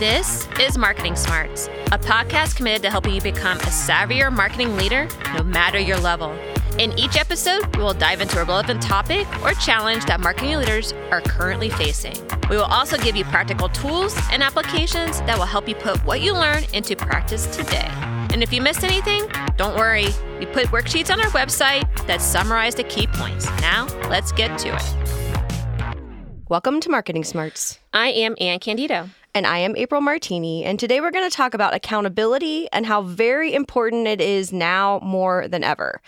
This is Marketing Smarts, a podcast committed to helping you become a savvier marketing leader no matter your level. In each episode, we will dive into a relevant topic or challenge that marketing leaders are currently facing. We will also give you practical tools and applications that will help you put what you learn into practice today. And if you missed anything, don't worry. We put worksheets on our website that summarize the key points. Now, let's get to it. Welcome to Marketing Smarts. I am Ann Candido. And I am April Martini. And today we're going to talk about accountability and how very important it is now more than ever.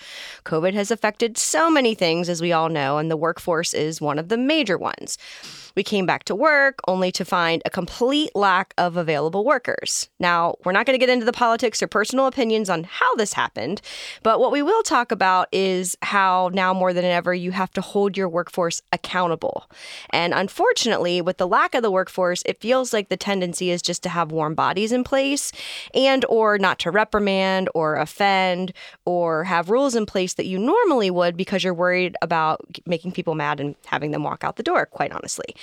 COVID has affected so many things, as we all know, and the workforce is one of the major ones. We came back to work only to find a complete lack of available workers. Now, we're not going to get into the politics or personal opinions on how this happened, but what we will talk about is how now more than ever you have to hold your workforce accountable. And unfortunately, with the lack of the workforce, it feels like the tendency is just to have warm bodies in place and or not to reprimand or offend or have rules in place that you normally would because you're worried about making people mad and having them walk out the door, quite honestly.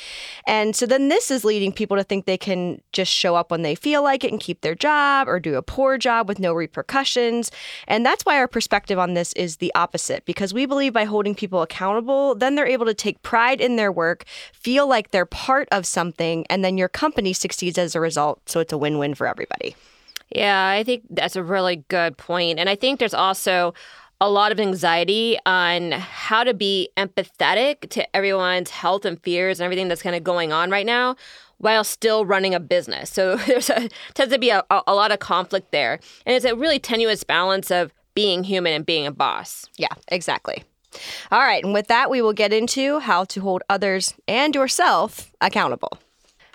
And so then this is leading people to think they can just show up when they feel like it and keep their job or do a poor job with no repercussions. And that's why our perspective on this is the opposite because we believe by holding people accountable, then they're able to take pride in their work, feel like they're part of something, and then your company succeeds as a result. So it's a win win for everybody. Yeah, I think that's a really good point. And I think there's also a lot of anxiety on how to be empathetic to everyone's health and fears and everything that's kind of going on right now while still running a business. So there's a tends to be a, a lot of conflict there. And it's a really tenuous balance of being human and being a boss. Yeah, exactly. All right, and with that, we will get into how to hold others and yourself accountable.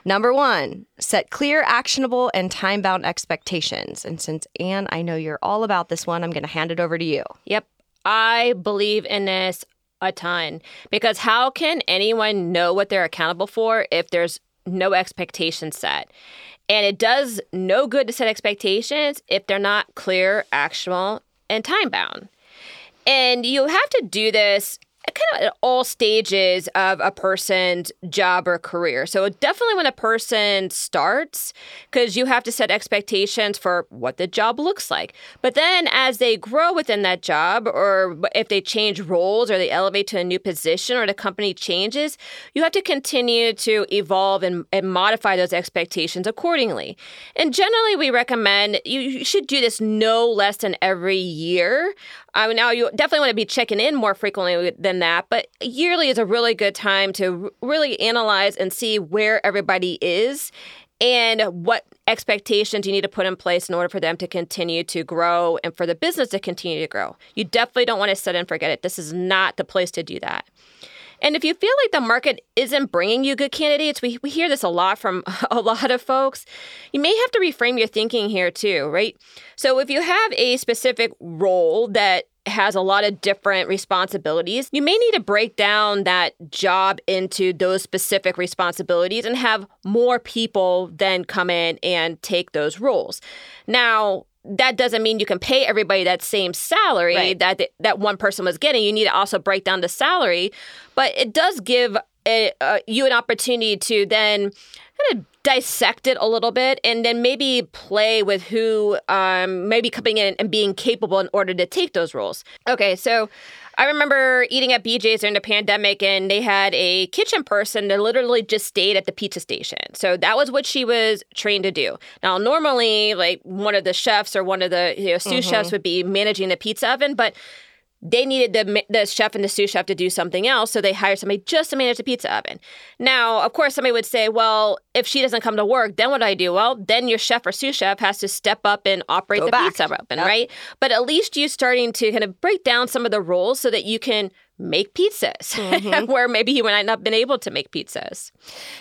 Number one, set clear, actionable, and time bound expectations. And since Ann, I know you're all about this one, I'm going to hand it over to you. Yep. I believe in this a ton because how can anyone know what they're accountable for if there's no expectation set? And it does no good to set expectations if they're not clear, actionable, and time bound. And you have to do this kind of at all stages of a person's job or career. So definitely when a person starts, because you have to set expectations for what the job looks like. But then as they grow within that job, or if they change roles or they elevate to a new position or the company changes, you have to continue to evolve and, and modify those expectations accordingly. And generally, we recommend you should do this no less than every year. Um, now, you definitely want to be checking in more frequently than that, but yearly is a really good time to really analyze and see where everybody is and what expectations you need to put in place in order for them to continue to grow and for the business to continue to grow. You definitely don't want to set and forget it. This is not the place to do that. And if you feel like the market isn't bringing you good candidates, we, we hear this a lot from a lot of folks, you may have to reframe your thinking here too, right? So if you have a specific role that has a lot of different responsibilities, you may need to break down that job into those specific responsibilities and have more people then come in and take those roles. Now, that doesn't mean you can pay everybody that same salary right. that that one person was getting. You need to also break down the salary, but it does give a, you an opportunity to then kind of dissect it a little bit and then maybe play with who um, maybe coming in and being capable in order to take those roles. Okay, so I remember eating at BJ's during the pandemic, and they had a kitchen person that literally just stayed at the pizza station. So that was what she was trained to do. Now, normally, like one of the chefs or one of the you know, sous mm-hmm. chefs would be managing the pizza oven, but they needed the, the chef and the sous chef to do something else, so they hired somebody just to manage the pizza oven. Now, of course, somebody would say, well, if she doesn't come to work, then what do I do? Well, then your chef or sous chef has to step up and operate Go the back. pizza oven, yep. right? But at least you're starting to kind of break down some of the roles so that you can make pizzas mm-hmm. where maybe he might not have been able to make pizzas.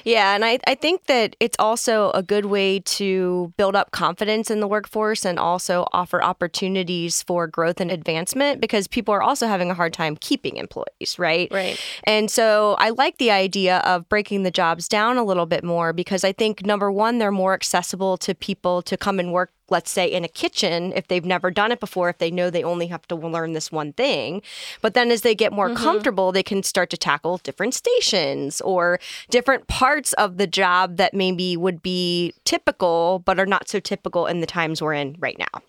Yeah, and I, I think that it's also a good way to build up confidence in the workforce and also offer opportunities for growth and advancement because people are also having a hard time keeping employees, right? Right. And so I like the idea of breaking the jobs down a little bit more because I think number one, they're more accessible to people to come and work let's say in a kitchen if they've never done it before if they know they only have to learn this one thing but then as they get more mm-hmm. comfortable they can start to tackle different stations or different parts of the job that maybe would be typical but are not so typical in the times we're in right now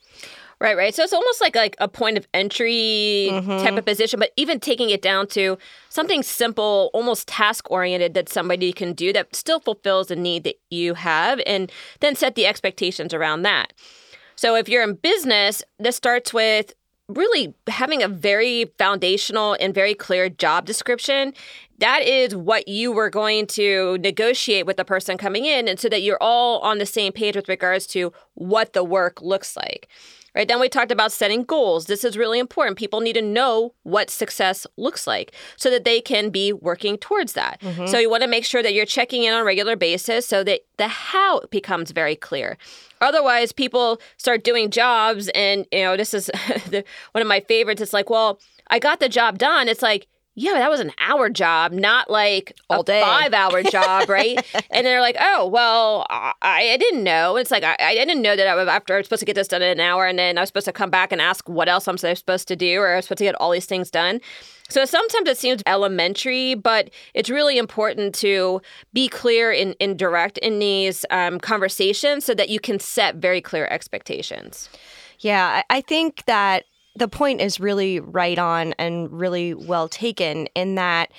Right, right. So it's almost like like a point of entry mm-hmm. type of position, but even taking it down to something simple, almost task oriented that somebody can do that still fulfills the need that you have, and then set the expectations around that. So if you're in business, this starts with really having a very foundational and very clear job description that is what you were going to negotiate with the person coming in and so that you're all on the same page with regards to what the work looks like Right. Then we talked about setting goals. This is really important. People need to know what success looks like so that they can be working towards that. Mm-hmm. So you want to make sure that you're checking in on a regular basis so that the how becomes very clear. Otherwise, people start doing jobs and you know, this is the, one of my favorites. It's like, well, I got the job done. It's like, yeah, that was an hour job, not like All a day. five hour job, right? and they're like, oh, well, I, I didn't know. It's like, I, I, didn't know that I was, after I was supposed to get this done in an hour and then I was supposed to come back and ask what else I'm supposed to do or I was supposed to get all these things done. So sometimes it seems elementary, but it's really important to be clear and, and direct in these um, conversations so that you can set very clear expectations. Yeah, I think that the point is really right on and really well taken in that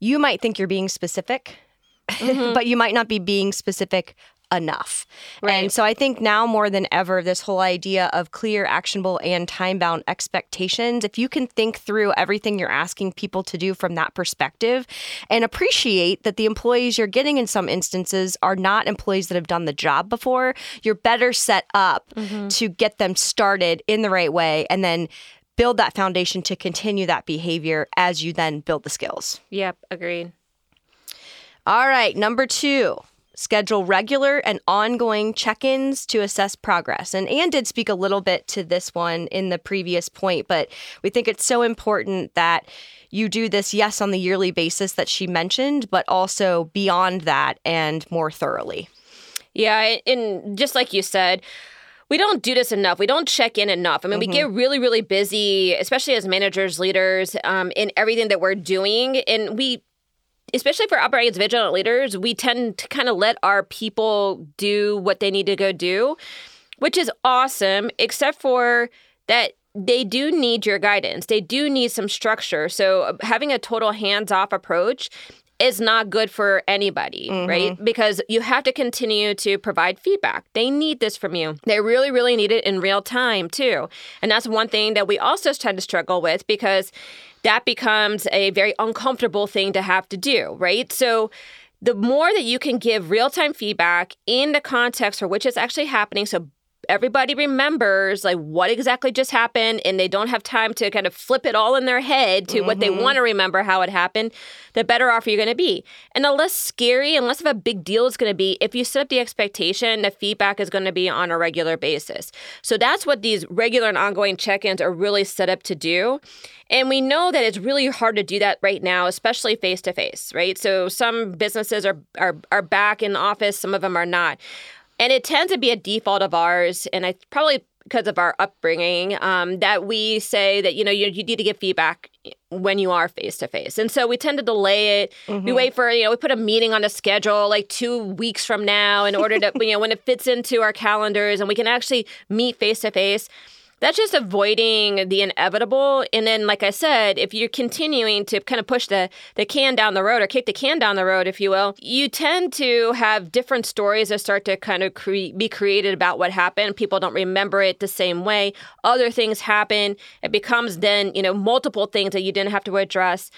you might think you're being specific, mm-hmm. but you might not be being specific enough. Right. And so I think now more than ever, this whole idea of clear, actionable, and time bound expectations, if you can think through everything you're asking people to do from that perspective and appreciate that the employees you're getting in some instances are not employees that have done the job before, you're better set up mm-hmm. to get them started in the right way and then build that foundation to continue that behavior as you then build the skills. Yep, agreed. All right, number two schedule regular and ongoing check ins to assess progress. And Ann did speak a little bit to this one in the previous point, but we think it's so important that you do this, yes, on the yearly basis that she mentioned, but also beyond that and more thoroughly. Yeah. And just like you said, we don't do this enough. We don't check in enough. I mean, mm-hmm. we get really, really busy, especially as managers, leaders, um, in everything that we're doing. And we especially for operating as vigilant leaders, we tend to kind of let our people do what they need to go do, which is awesome, except for that they do need your guidance. They do need some structure. So uh, having a total hands-off approach is not good for anybody, mm-hmm. right? Because you have to continue to provide feedback. They need this from you. They really, really need it in real time, too. And that's one thing that we also tend to struggle with because that becomes a very uncomfortable thing to have to do, right? So, the more that you can give real time feedback in the context for which it's actually happening, so everybody remembers like what exactly just happened and they don't have time to kind of flip it all in their head to mm-hmm. what they mm-hmm. want to remember how it happened, the better off you're going to be. And the less scary and less of a big deal it's going to be if you set up the expectation that feedback is going to be on a regular basis. So that's what these regular and ongoing check ins are really set up to do. And we know that it's really hard to do that right now, especially face to face, right? So some businesses are, are, are back in office, some of them are not. And it tends to be a default of ours, and I probably because of our upbringing, um, that we say that you know you, you need to get feedback when you are face to face, and so we tend to delay it. Mm-hmm. We wait for you know we put a meeting on the schedule like two weeks from now in order to you know when it fits into our calendars and we can actually meet face to face that's just avoiding the inevitable. And then, like I said, if you're continuing to kind of push the, the can down the road or kick the can down the road, if you will, you tend to have different stories that start to kind of cre- be created about what happened. People don't remember it the same way. Other things happen. It becomes then, you know, multiple things that you didn't have to address.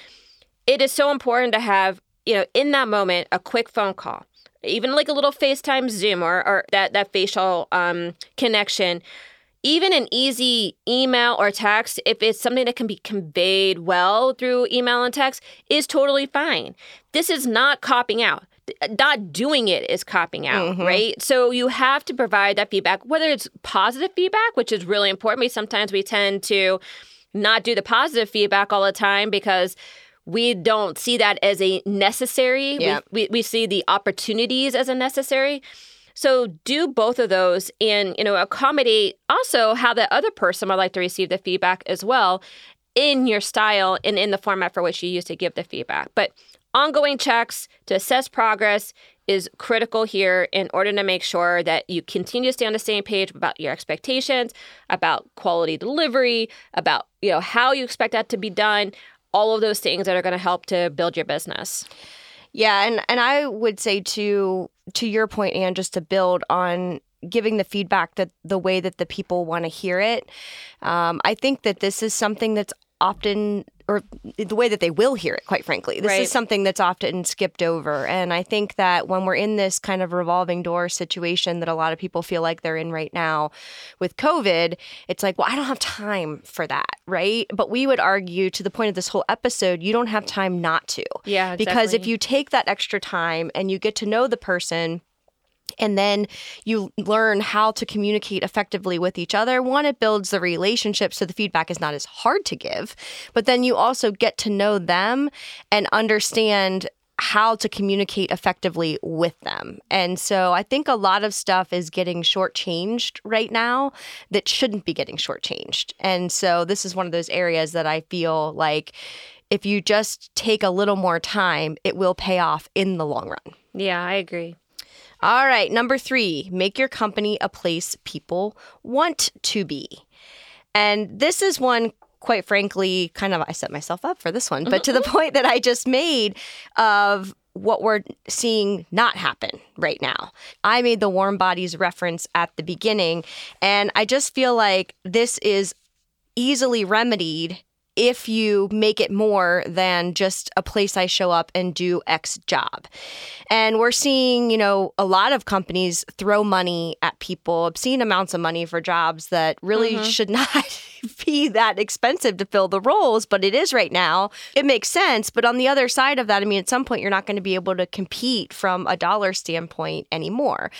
It is so important to have, you know, in that moment, a quick phone call even like a little FaceTime Zoom or, or that, that facial um, connection even an easy email or text, if it's something that can be conveyed well through email and text, is totally fine. This is not copping out. Not doing it is copping out, mm-hmm. right? So you have to provide that feedback, whether it's positive feedback, which is really important. We sometimes we tend to not do the positive feedback all the time because we don't see that as a necessary. We, we, we see the opportunities as a necessary. So do both of those and, you know, accommodate also how the other person would like to receive the feedback as well in your style and in the format for which you use to give the feedback. But ongoing checks to assess progress is critical here in order to make sure that you continue to stay on the same page about your expectations, about quality delivery, about, you know, how you expect that to be done, all of those things that are going to help to build your business. Yeah, and and I would say to to your point, Ann, just to build on giving the feedback that the way that the people want to hear it. Um, I think that this is something that's often or the way that they will hear it, quite frankly. This Right. is something that's often skipped over. And I think that when we're in this kind of revolving door situation that a lot of people feel like they're in right now with COVID, it's like, well, I don't have time for that, right? But we would argue to the point of this whole episode, you don't have time not to. Yeah, Because if you take that extra time and you get to know the person, and then you learn how to communicate effectively with each other. One, it builds the relationship so the feedback is not as hard to give, but then you also get to know them and understand how to communicate effectively with them. And so I think a lot of stuff is getting shortchanged right now that shouldn't be getting shortchanged. And so this is one of those areas that I feel like if you just take a little more time, it will pay off in the long run. Yeah, I agree. All right, number three, make your company a place people want to be. And this is one, quite frankly, kind of, I set myself up for this one, but to the mm-hmm. point that I just made of what we're seeing not happen right now. I made the warm bodies reference at the beginning, and I just feel like this is easily remedied if you make it more than just a place I show up and do X job. And we're seeing, you know, a lot of companies throw money at people, obscene amounts of money for jobs that really mm-hmm. should not be that expensive to fill the roles, but it is right now. It makes sense. But on the other side of that, I mean, at some point, you're not going to be able to compete from a dollar standpoint anymore.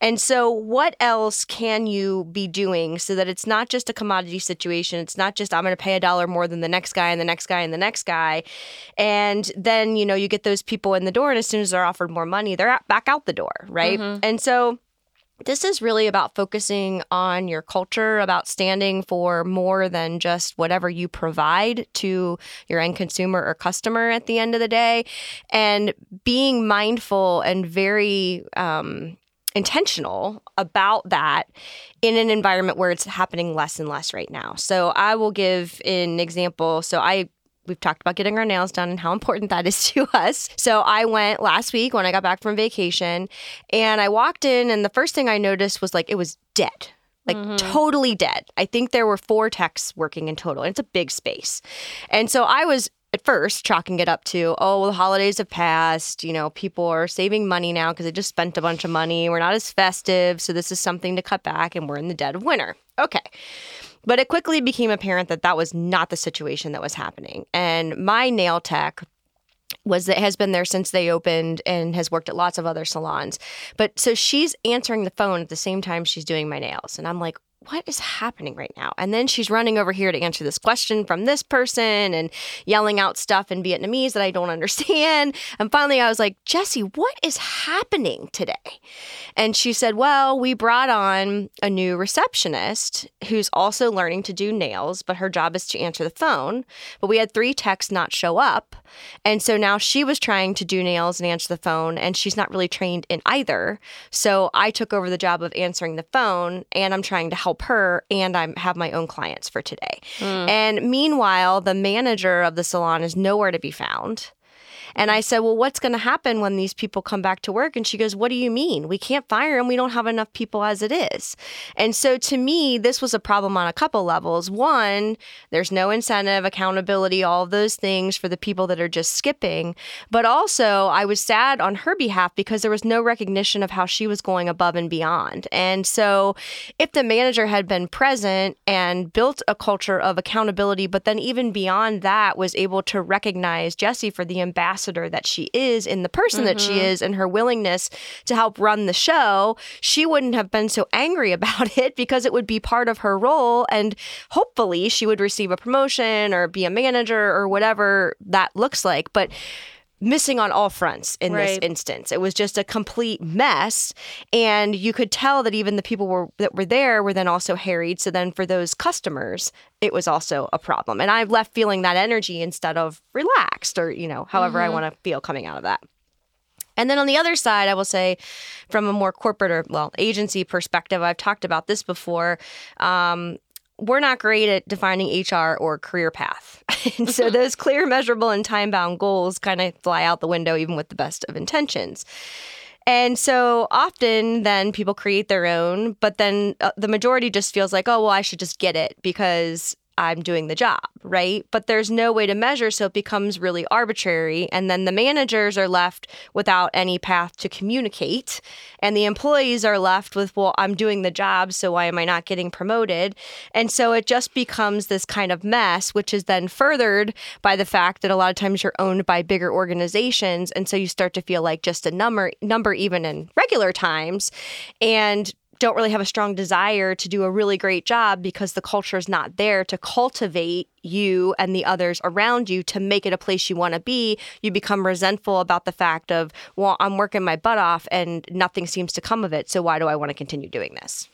And so, what else can you be doing so that it's not just a commodity situation? It's not just, I'm going to pay a dollar more than the next guy and the next guy and the next guy. And then, you know, you get those people in the door, and as soon as they're offered more money, they're back out the door, right? Mm-hmm. And so, this is really about focusing on your culture, about standing for more than just whatever you provide to your end consumer or customer at the end of the day, and being mindful and very um, intentional about that in an environment where it's happening less and less right now. So, I will give an example. So, I We've talked about getting our nails done and how important that is to us. So I went last week when I got back from vacation and I walked in and the first thing I noticed was like it was dead. Like mm-hmm. totally dead. I think there were four techs working in total. And it's a big space. And so I was at first chalking it up to, oh, well, the holidays have passed. You know, people are saving money now because they just spent a bunch of money. We're not as festive. So this is something to cut back and we're in the dead of winter. Okay. But it quickly became apparent that that was not the situation that was happening. And my nail tech was that has been there since they opened and has worked at lots of other salons. But so she's answering the phone at the same time she's doing my nails. And I'm like, what is happening right now? And then she's running over here to answer this question from this person and yelling out stuff in Vietnamese that I don't understand. And finally, I was like, Jesse, what is happening today? And she said, Well, we brought on a new receptionist who's also learning to do nails, but her job is to answer the phone. But we had three techs not show up. And so now she was trying to do nails and answer the phone, and she's not really trained in either. So I took over the job of answering the phone, and I'm trying to help her, and I have my own clients for today. Hmm. And meanwhile, the manager of the salon is nowhere to be found. And I said, Well, what's going to happen when these people come back to work? And she goes, What do you mean? We can't fire them. We don't have enough people as it is. And so to me, this was a problem on a couple levels. One, there's no incentive, accountability, all those things for the people that are just skipping. But also, I was sad on her behalf because there was no recognition of how she was going above and beyond. And so if the manager had been present and built a culture of accountability, but then even beyond that, was able to recognize Jesse for the ambassador that she is in the person that she mm-hmm. is and her willingness to help run the show, she wouldn't have been so angry about it because it would be part of her role. And hopefully she would receive a promotion or be a manager or whatever that looks like. But missing on all fronts in this instance. It was just a complete mess, and you could tell that even the people were, that were there were then also harried. So then for those customers, it was also a problem, and I left feeling that energy instead of relaxed or you know however I want to feel coming out of that. And then on the other side, I will say, from a more corporate or well agency perspective, I've talked about this before. Um, we're not great at defining HR or career path. and so those clear, measurable, and time bound goals kind of fly out the window, even with the best of intentions. And so often then people create their own, but then uh, the majority just feels like, oh, well, I should just get it because I'm doing the job, right? But there's no way to measure, so it becomes really arbitrary. And then the managers are left without any path to communicate. And the employees are left with, well, I'm doing the job, so why am I not getting promoted? And so it just becomes this kind of mess, which is then furthered by the fact that a lot of times you're owned by bigger organizations. And so you start to feel like just a number, number even in regular times. And don't really have a strong desire to do a really great job because the culture is not there to cultivate you and the others around you to make it a place you want to be. You become resentful about the fact of, well, I'm working my butt off and nothing seems to come of it. So why do I want to continue doing this?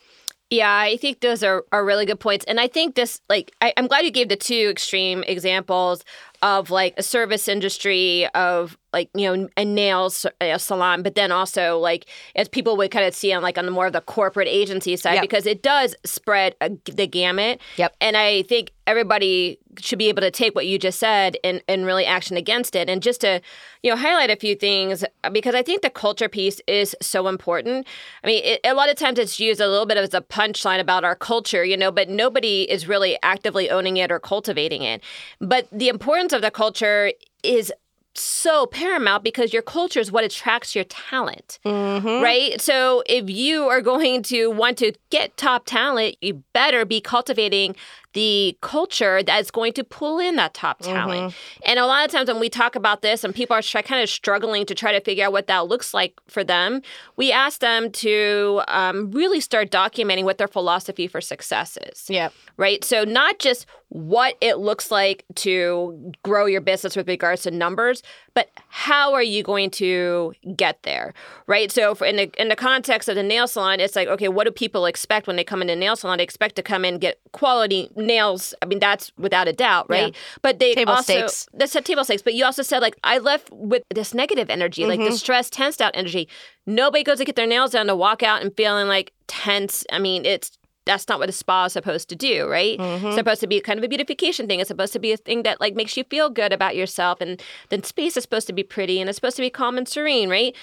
Yeah, I think those are, are really good points. And I think this, like, I, I'm glad you gave the two extreme examples of like a service industry of like, you know, a nails a salon, but then also like as people would kind of see on like on the more of the corporate agency side, Yep. because it does spread a, the gamut. Yep. And I think everybody should be able to take what you just said and, and really action against it. And just to, you know, highlight a few things, uh, because I think the culture piece is so important. I mean, it, a lot of times it's used a little bit as a punchline about our culture, you know, but nobody is really actively owning it or cultivating it. But the importance of the culture is so paramount because your culture is what attracts your talent, mm-hmm. right? So if you are going to want to get top talent, you better be cultivating the culture that's going to pull in that top talent. And a lot of times when we talk about this and people are try, kind of struggling to try to figure out what that looks like for them, we ask them to um, really start documenting what their philosophy for success is Yep. right? So not just what it looks like to grow your business with regards to numbers, but how are you going to get there, right? So for in the in the context of the nail salon, it's like okay, what do people expect when they come into a nail salon? They expect to come in and get quality nails. I mean, that's without a doubt, right? But they Table also stakes. that's a table stakes. But you also said like I left with this negative energy, like Mm-hmm. the stress, tensed out energy. Nobody goes to get their nails done to walk out and feeling like tense. I mean, it's that's not what a spa is supposed to do, right? Mm-hmm. It's supposed to be kind of a beautification thing. It's supposed to be a thing that like makes you feel good about yourself, and then space is supposed to be pretty and it's supposed to be calm and serene, right?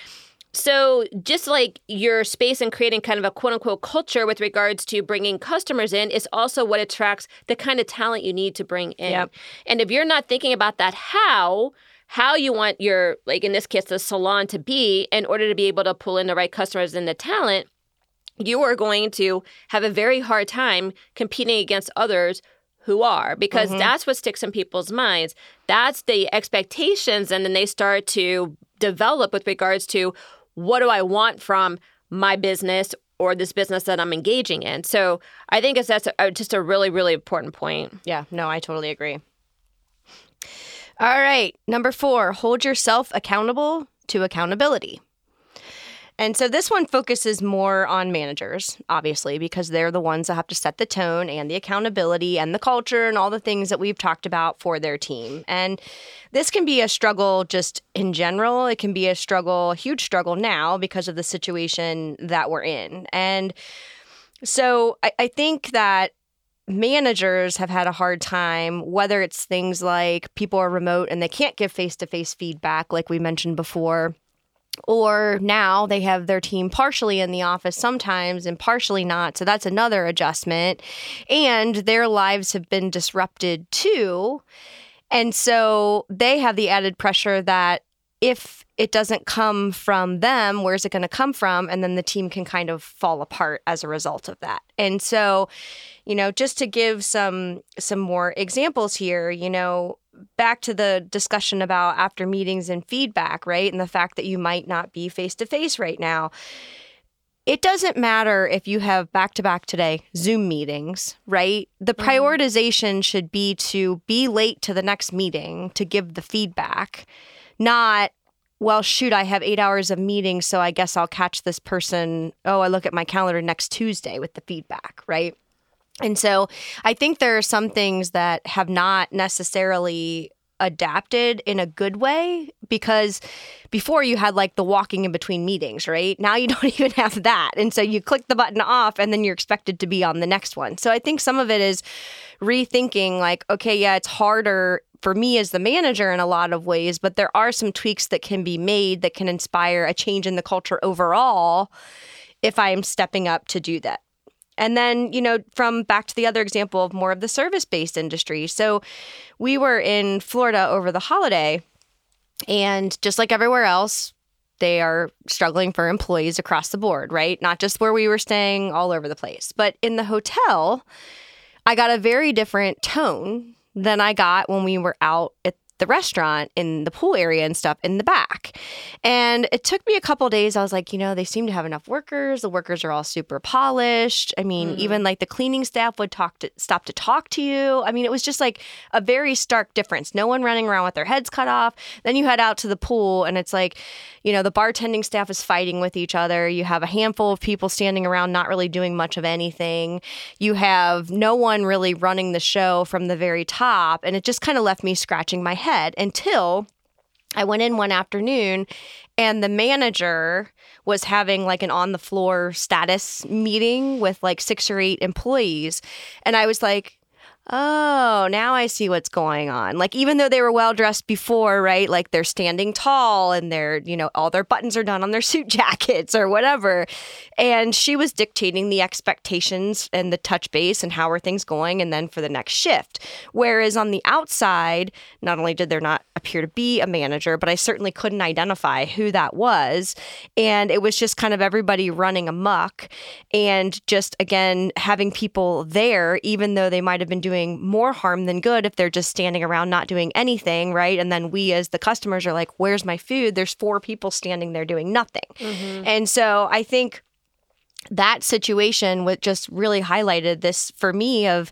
So, just like your space and creating kind of a quote unquote culture with regards to bringing customers in is also what attracts the kind of talent you need to bring in. Yep. And if you're not thinking about that, how, how you want your, like in this case, the salon to be in order to be able to pull in the right customers and the talent, you are going to have a very hard time competing against others who are because mm-hmm. that's what sticks in people's minds. That's the expectations, and then they start to develop with regards to what do I want from my business or this business that I'm engaging in. So I think it's that's a, uh, just a really really important point. Yeah, no, I totally agree. All right, number four, hold yourself accountable to accountability. And so this one focuses more on managers, obviously, because they're the ones that have to set the tone and the accountability and the culture and all the things that we've talked about for their team. And this can be a struggle just in general. It can be a struggle, a huge struggle now because of the situation that we're in. And so I, I think that managers have had a hard time, whether it's things like people are remote and they can't give face to face feedback, like we mentioned before. Or now they have their team partially in the office sometimes and partially not. So that's another adjustment. And their lives have been disrupted too. And so they have the added pressure that if it doesn't come from them, where's it going to come from? And then the team can kind of fall apart as a result of that. And so, you know, just to give some some more examples here, you know, back to the discussion about after meetings and feedback, right? And the fact that you might not be face to face right now. It doesn't matter if you have back to back today Zoom meetings, right? The mm-hmm. prioritization should be to be late to the next meeting to give the feedback not well, shoot, I have eight hours of meetings, so I guess I'll catch this person. Oh, I look at my calendar next Tuesday with the feedback, right? And so I think there are some things that have not necessarily adapted in a good way because before you had like the walking in between meetings, right? Now you don't even have that. And so you click the button off and then you're expected to be on the next one. So I think some of it is rethinking like, okay, yeah, it's harder for me as the manager in a lot of ways, but there are some tweaks that can be made that can inspire a change in the culture overall if I am stepping up to do that. And then, you know, from back to the other example of more of the service based industry. So we were in Florida over the holiday, and just like everywhere else, they are struggling for employees across the board, right? Not just where we were staying, all over the place. But in the hotel, I got a very different tone than I got when we were out at the restaurant in the pool area and stuff in the back. And it took me a couple days. I was like, you know, they seem to have enough workers. The workers are all super polished. I mean, mm-hmm. even like the cleaning staff would talk to stop to talk to you. I mean, it was just like a very stark difference. No one running around with their heads cut off. Then you head out to the pool and it's like, you know, the bartending staff is fighting with each other. You have a handful of people standing around not really doing much of anything. You have no one really running the show from the very top. And it just kind of left me scratching my head until I went in one afternoon and the manager was having like an on the floor status meeting with like six or eight employees. And I was like, oh, now I see what's going on. Like, even though they were well dressed before, right? Like, they're standing tall and they're, you know, all their buttons are done on their suit jackets or whatever. And she was dictating the expectations and the touch base and how are things going and then for the next shift. Whereas on the outside, not only did there not appear to be a manager, but I certainly couldn't identify who that was. And it was just kind of everybody running amok and just, again, having people there, even though they might have been doing doing more harm than good if they're just standing around not doing anything, right? And then we as the customers are like, where's my food? There's four people standing there doing nothing. Mm-hmm. And so I think that situation what just really highlighted this for me of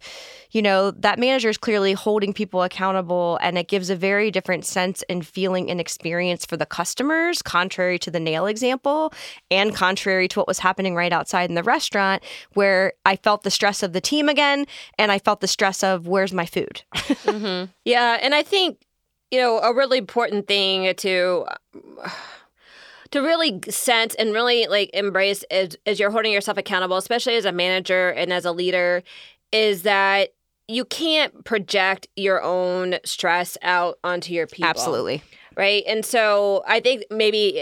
you know that manager is clearly holding people accountable and it gives a very different sense and feeling and experience for the customers contrary to the nail example and contrary to what was happening right outside in the restaurant where i felt the stress of the team again and i felt the stress of where's my food mm-hmm. yeah and i think you know a really important thing to to really sense and really like embrace as, as you're holding yourself accountable, especially as a manager and as a leader, is that you can't project your own stress out onto your people. Absolutely. Right. And so I think maybe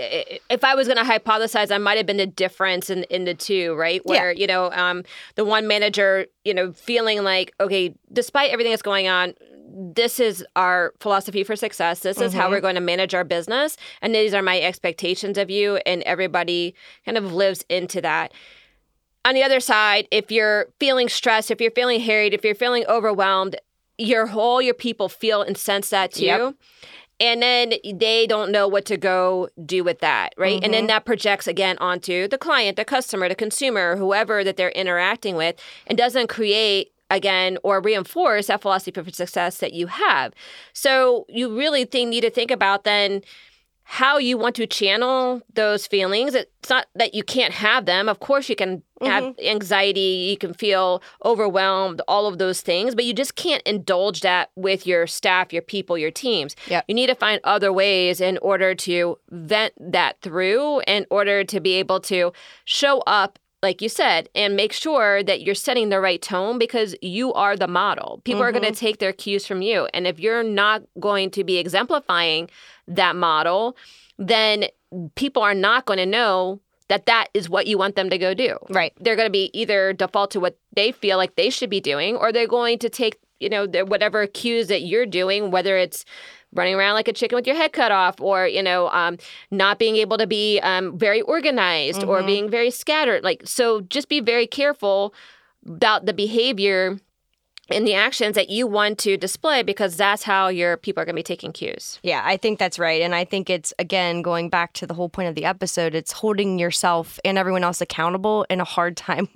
if I was going to hypothesize, I might have been the difference in, in the two, right? Where, yeah. you know, um, the one manager, you know, feeling like, okay, despite everything that's going on, this is our philosophy for success. This is mm-hmm. how we're going to manage our business. And these are my expectations of you. And everybody kind of lives into that. On the other side, if you're feeling stressed, if you're feeling harried, if you're feeling overwhelmed, your whole your people feel and sense that too. Yep. And then they don't know what to go do with that, right? Mm-hmm. And then mm-hmm. that projects again onto the client, the customer, the consumer, whoever that they're interacting with, and doesn't create again or reinforce that philosophy for success that you have. So you really think, need to think about then how you want to channel those feelings. It's not that you can't have them. Of course, you can mm-hmm. have anxiety, you can feel overwhelmed, all of those things, but you just can't indulge that with your staff, your people, your teams. Yep. You need to find other ways in order to vent that through, in order to be able to show up like you said, and make sure that you're setting the right tone because you are the model. People mm-hmm. are going to take their cues from you. And if you're not going to be exemplifying that model, then people are not going to know that that is what you want them to go do. Right. They're going to be either default to what they feel like they should be doing or they're going to take, you know, whatever cues that you're doing, whether it's running around like a chicken with your head cut off, or you know, um, not being able to be um, very organized mm-hmm. or being very scattered. Like so, just be very careful about the behavior and the actions that you want to display because that's how your people are going to be taking cues. Yeah, I think that's right. And I think it's, again, going back to the whole point of the episode, it's holding yourself and everyone else accountable in a hard time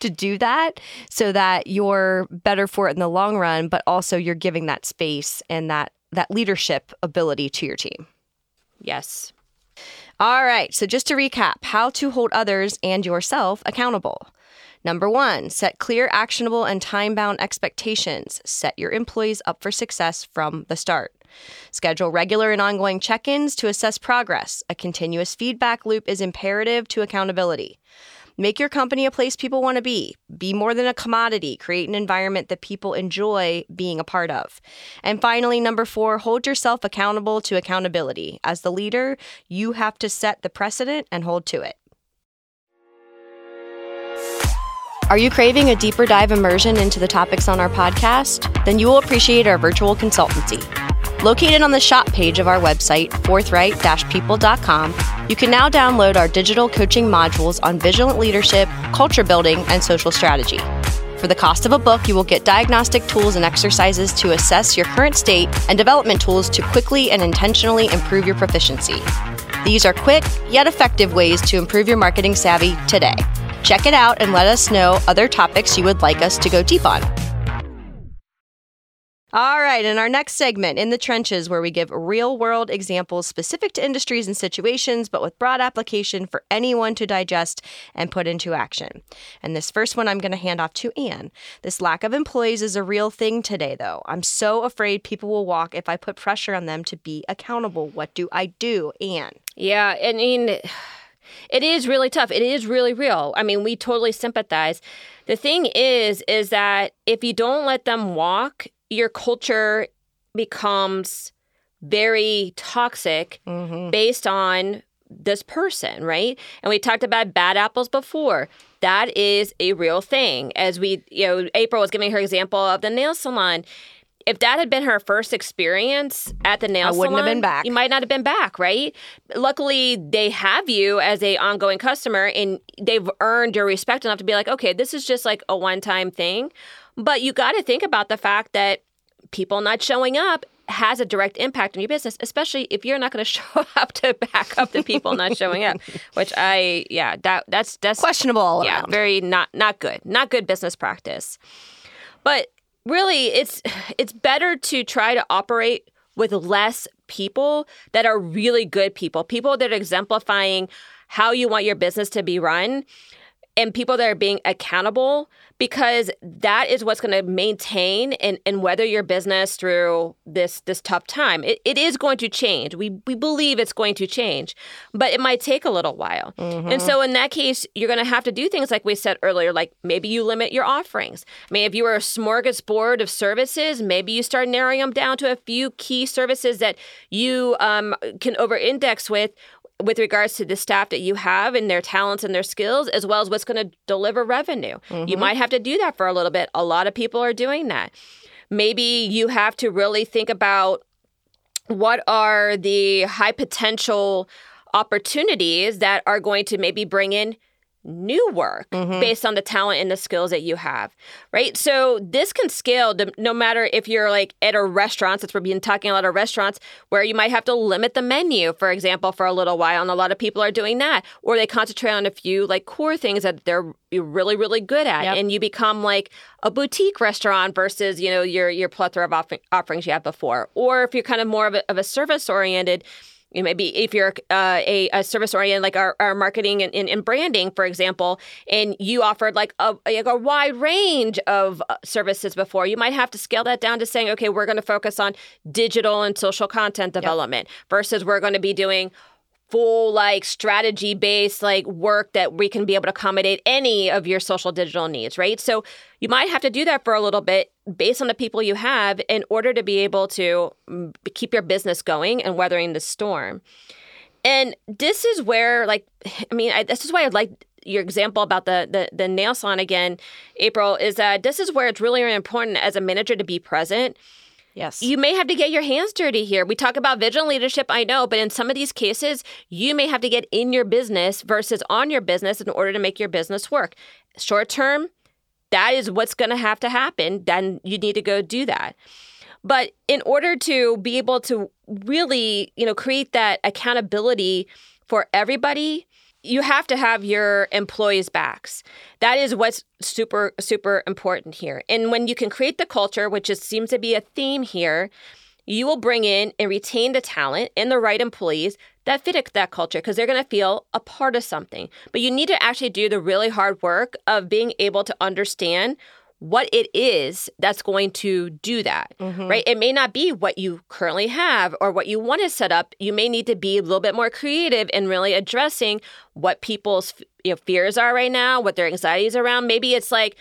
to do that so that you're better for it in the long run, but also you're giving that space and that that leadership ability to your team. Yes. All right, so just to recap how to hold others and yourself accountable. Number one, set clear, actionable, and time bound expectations. Set your employees up for success from the start. Schedule regular and ongoing check ins to assess progress. A continuous feedback loop is imperative to accountability. Make your company a place people want to be. Be more than a commodity. Create an environment that people enjoy being a part of. And finally, number four, hold yourself accountable to accountability. As the leader, you have to set the precedent and hold to it. Are you craving a deeper dive immersion into the topics on our podcast? Then you will appreciate our virtual consultancy. Located on the shop page of our website, forthright people.com, you can now download our digital coaching modules on vigilant leadership, culture building, and social strategy. For the cost of a book, you will get diagnostic tools and exercises to assess your current state and development tools to quickly and intentionally improve your proficiency. These are quick yet effective ways to improve your marketing savvy today. Check it out and let us know other topics you would like us to go deep on. All right, in our next segment, In the Trenches, where we give real world examples specific to industries and situations, but with broad application for anyone to digest and put into action. And this first one I'm going to hand off to Ann. This lack of employees is a real thing today, though. I'm so afraid people will walk if I put pressure on them to be accountable. What do I do, Ann? Yeah, I mean, it is really tough. It is really real. I mean, we totally sympathize. The thing is, is that if you don't let them walk, your culture becomes very toxic mm-hmm. based on this person, right? And we talked about bad apples before. That is a real thing. As we, you know, April was giving her example of the nail salon. If that had been her first experience at the nail I salon, wouldn't have been back. You might not have been back, right? Luckily, they have you as a ongoing customer, and they've earned your respect enough to be like, okay, this is just like a one time thing. But you got to think about the fact that people not showing up has a direct impact on your business, especially if you're not going to show up to back up the people not showing up. Which I, yeah, that that's that's questionable. Yeah, around. very not not good, not good business practice. But really, it's it's better to try to operate with less people that are really good people, people that are exemplifying how you want your business to be run, and people that are being accountable because that is what's going to maintain and, and weather your business through this this tough time. It, it is going to change. We we believe it's going to change, but it might take a little while. Mm-hmm. And so in that case, you're going to have to do things like we said earlier, like maybe you limit your offerings. I mean, if you were a smorgasbord of services, maybe you start narrowing them down to a few key services that you um, can over-index with with regards to the staff that you have and their talents and their skills, as well as what's going to deliver revenue. Mm-hmm. You might have to do that for a little bit. A lot of people are doing that. Maybe you have to really think about what are the high potential opportunities that are going to maybe bring in new work mm-hmm. based on the talent and the skills that you have, right? So this can scale to, no matter if you're like at a restaurant, since we've been talking a lot of restaurants, where you might have to limit the menu, for example, for a little while. And a lot of people are doing that. Or they concentrate on a few like core things that they're really, really good at. Yep. And you become like a boutique restaurant versus, you know, your your plethora of off- offerings you had before. Or if you're kind of more of a, of a service oriented, you know, maybe if you're uh, a, a, service oriented, like our, our marketing and, and, and, branding, for example, and you offered like a, like a wide range of uh, services before, you might have to scale that down to saying, okay, we're going to focus on digital and social content development yep. versus we're going to be doing full like strategy based like work that we can be able to accommodate any of your social digital needs right? So you might have to do that for a little bit based on the people you have in order to be able to mm, keep your business going and weathering the storm. And this is where like i mean I, this is why i'd like your example about the, the the nail salon again april is that this is where it's really important as a manager to be present Yes. You may have to get your hands dirty here. We talk about vigilant leadership, I know, but in some of these cases, you may have to get in your business versus on your business in order to make your business work. Short term, that is what's going to have to happen. Then you need to go do that. But in order to be able to really, you know, create that accountability for everybody, you have to have your employees' backs. That is what's super, super important here. And when you can create the culture, which is, seems to be a theme here, you will bring in and retain the talent and the right employees that fit that culture because they're going to feel a part of something. But you need to actually do the really hard work of being able to understand what it is that's going to do that, mm-hmm. right? It may not be what you currently have or what you want to set up. You may need to be a little bit more creative in really addressing what people's you know, fears are right now, what their anxieties around. Maybe it's like,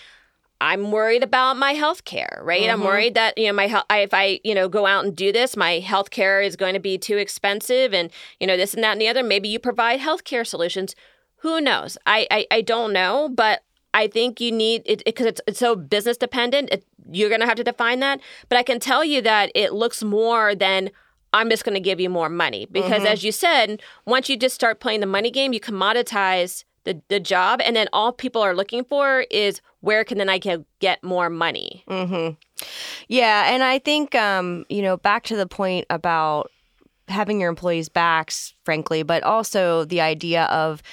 I'm worried about my health care, right? Mm-hmm. I'm worried that, you know, my health, if I, you know, go out and do this, my health care is going to be too expensive and, you know, this and that and the other. Maybe you provide health care solutions. Who knows? I, I, I don't know, but I think you need it because it, it's, it's so business dependent. It, you're going to have to define that. But I can tell you that it looks more than I'm just going to give you more money because, mm-hmm. as you said, once you just start playing the money game, you commoditize the, the job, and then all people are looking for is where can then I can get more money. Mm-hmm. Yeah, and I think um, you know back to the point about having your employees' backs, frankly, but also the idea of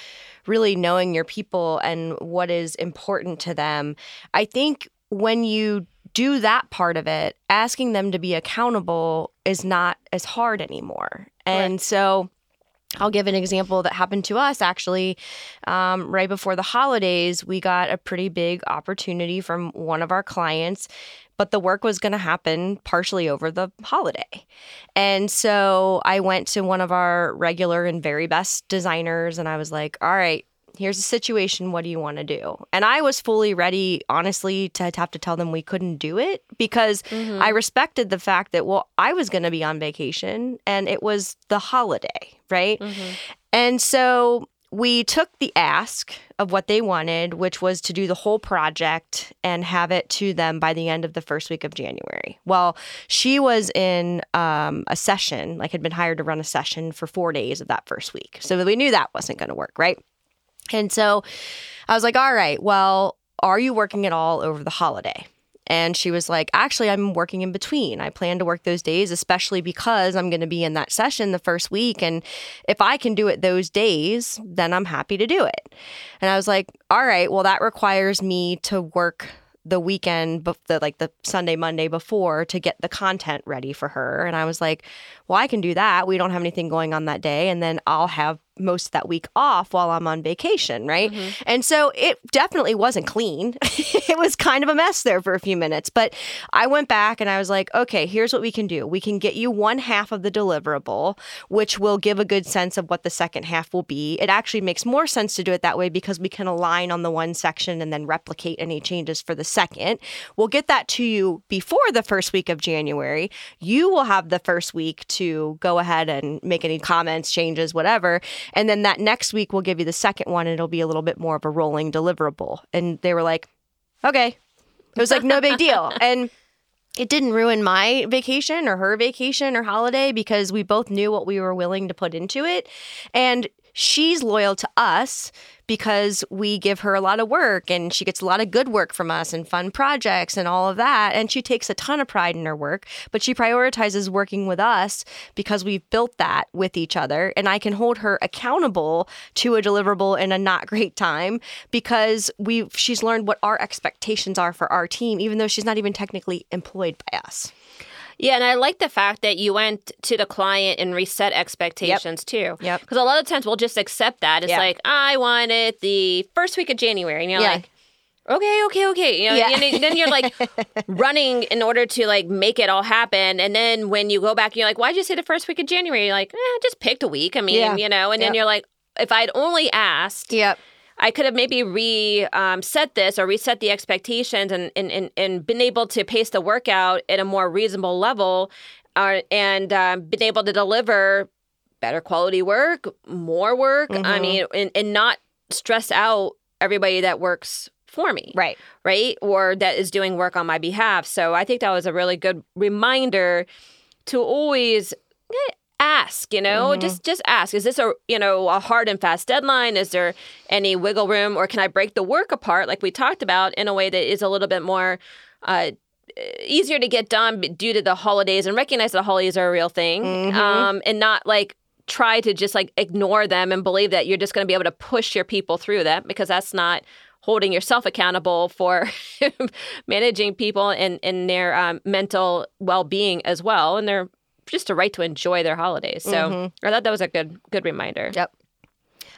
really knowing your people and what is important to them. I think when you do that part of it, asking them to be accountable is not as hard anymore. And right. so I'll give an example that happened to us actually. Um, right before the holidays, we got a pretty big opportunity from one of our clients but the work was going to happen partially over the holiday. And so I went to one of our regular and very best designers and I was like, all right, here's the situation. What do you want to do? And I was fully ready, honestly, to have to tell them we couldn't do it because mm-hmm. I respected the fact that, well, I was going to be on vacation and it was the holiday, right? Mm-hmm. And so we took the ask of what they wanted, which was to do the whole project and have it to them by the end of the first week of January. Well, she was in um, a session, like had been hired to run a session for four days of that first week. So we knew that wasn't going to work, right? And so I was like, all right, well, are you working at all over the holiday? And she was like, Actually, I'm working in between. I plan to work those days, especially because I'm going to be in that session the first week. And if I can do it those days, then I'm happy to do it. And I was like, All right, well, that requires me to work the weekend, the like the Sunday, Monday before to get the content ready for her. And I was like, well, I can do that. We don't have anything going on that day. And then I'll have most of that week off while I'm on vacation, right? Mm-hmm. And so it definitely wasn't clean. it was kind of a mess there for a few minutes. But I went back and I was like, okay, here's what we can do. We can get you one half of the deliverable, which will give a good sense of what the second half will be. It actually makes more sense to do it that way because we can align on the one section and then replicate any changes for the second. We'll get that to you before the first week of January. You will have the first week to go ahead and make any comments, changes, whatever. And then that next week, we'll give you the second one, and it'll be a little bit more of a rolling deliverable. And they were like, okay. It was like no big deal. And it didn't ruin my vacation or her vacation or holiday because we both knew what we were willing to put into it. And she's loyal to us because we give her a lot of work and she gets a lot of good work from us and fun projects and all of that. And she takes a ton of pride in her work, but she prioritizes working with us because we've built that with each other. And I can hold her accountable to a deliverable in a not great time because we she's learned what our expectations are for our team, even though she's not even technically employed by us. Yeah, and I like the fact that you went to the client and reset expectations yep. too. Yep. Because a lot of times we'll just accept that. It's yep. like, I want it the first week of January. And you're yeah. like, okay, okay, okay. You know, yeah. and then you're like running in order to like make it all happen. And then when you go back, you're like, why'd you say the first week of January? You're like, eh, just picked a week. I mean, yeah. you know, and then you're like, if I'd only asked. Yep I could have maybe reset um, this or reset the expectations and, and, and, and been able to pace the workout at a more reasonable level uh, and um, been able to deliver better quality work, more work. Mm-hmm. I mean, and, and not stress out everybody that works for me. Right. Right. Or that is doing work on my behalf. So I think that was a really good reminder to always ask you know mm-hmm. just just ask is this a you know a hard and fast deadline is there any wiggle room or can i break the work apart like we talked about in a way that is a little bit more uh, easier to get done due to the holidays and recognize that the holidays are a real thing mm-hmm. um, and not like try to just like ignore them and believe that you're just going to be able to push your people through that because that's not holding yourself accountable for managing people and, and their um, mental well-being as well and their just a right to enjoy their holidays. So mm-hmm. I thought that was a good good reminder. Yep.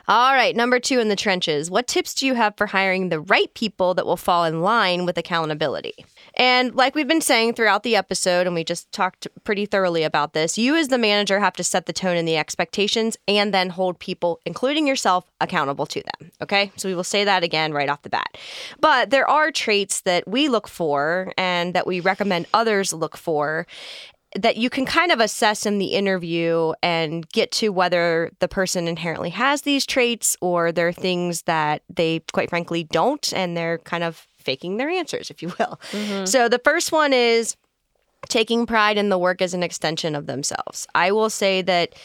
All right, number two in the trenches. What tips do you have for hiring the right people that will fall in line with accountability? And like we've been saying throughout the episode, and we just talked pretty thoroughly about this, you as the manager have to set the tone and the expectations and then hold people, including yourself, accountable to them. Okay, so we will say that again right off the bat. But there are traits that we look for and that we recommend others look for that you can kind of assess in the interview and get to whether the person inherently has these traits or they're things that they quite frankly don't and they're kind of faking their answers if you will. Mm-hmm. So the first one is taking pride in the work as an extension of themselves. I will say that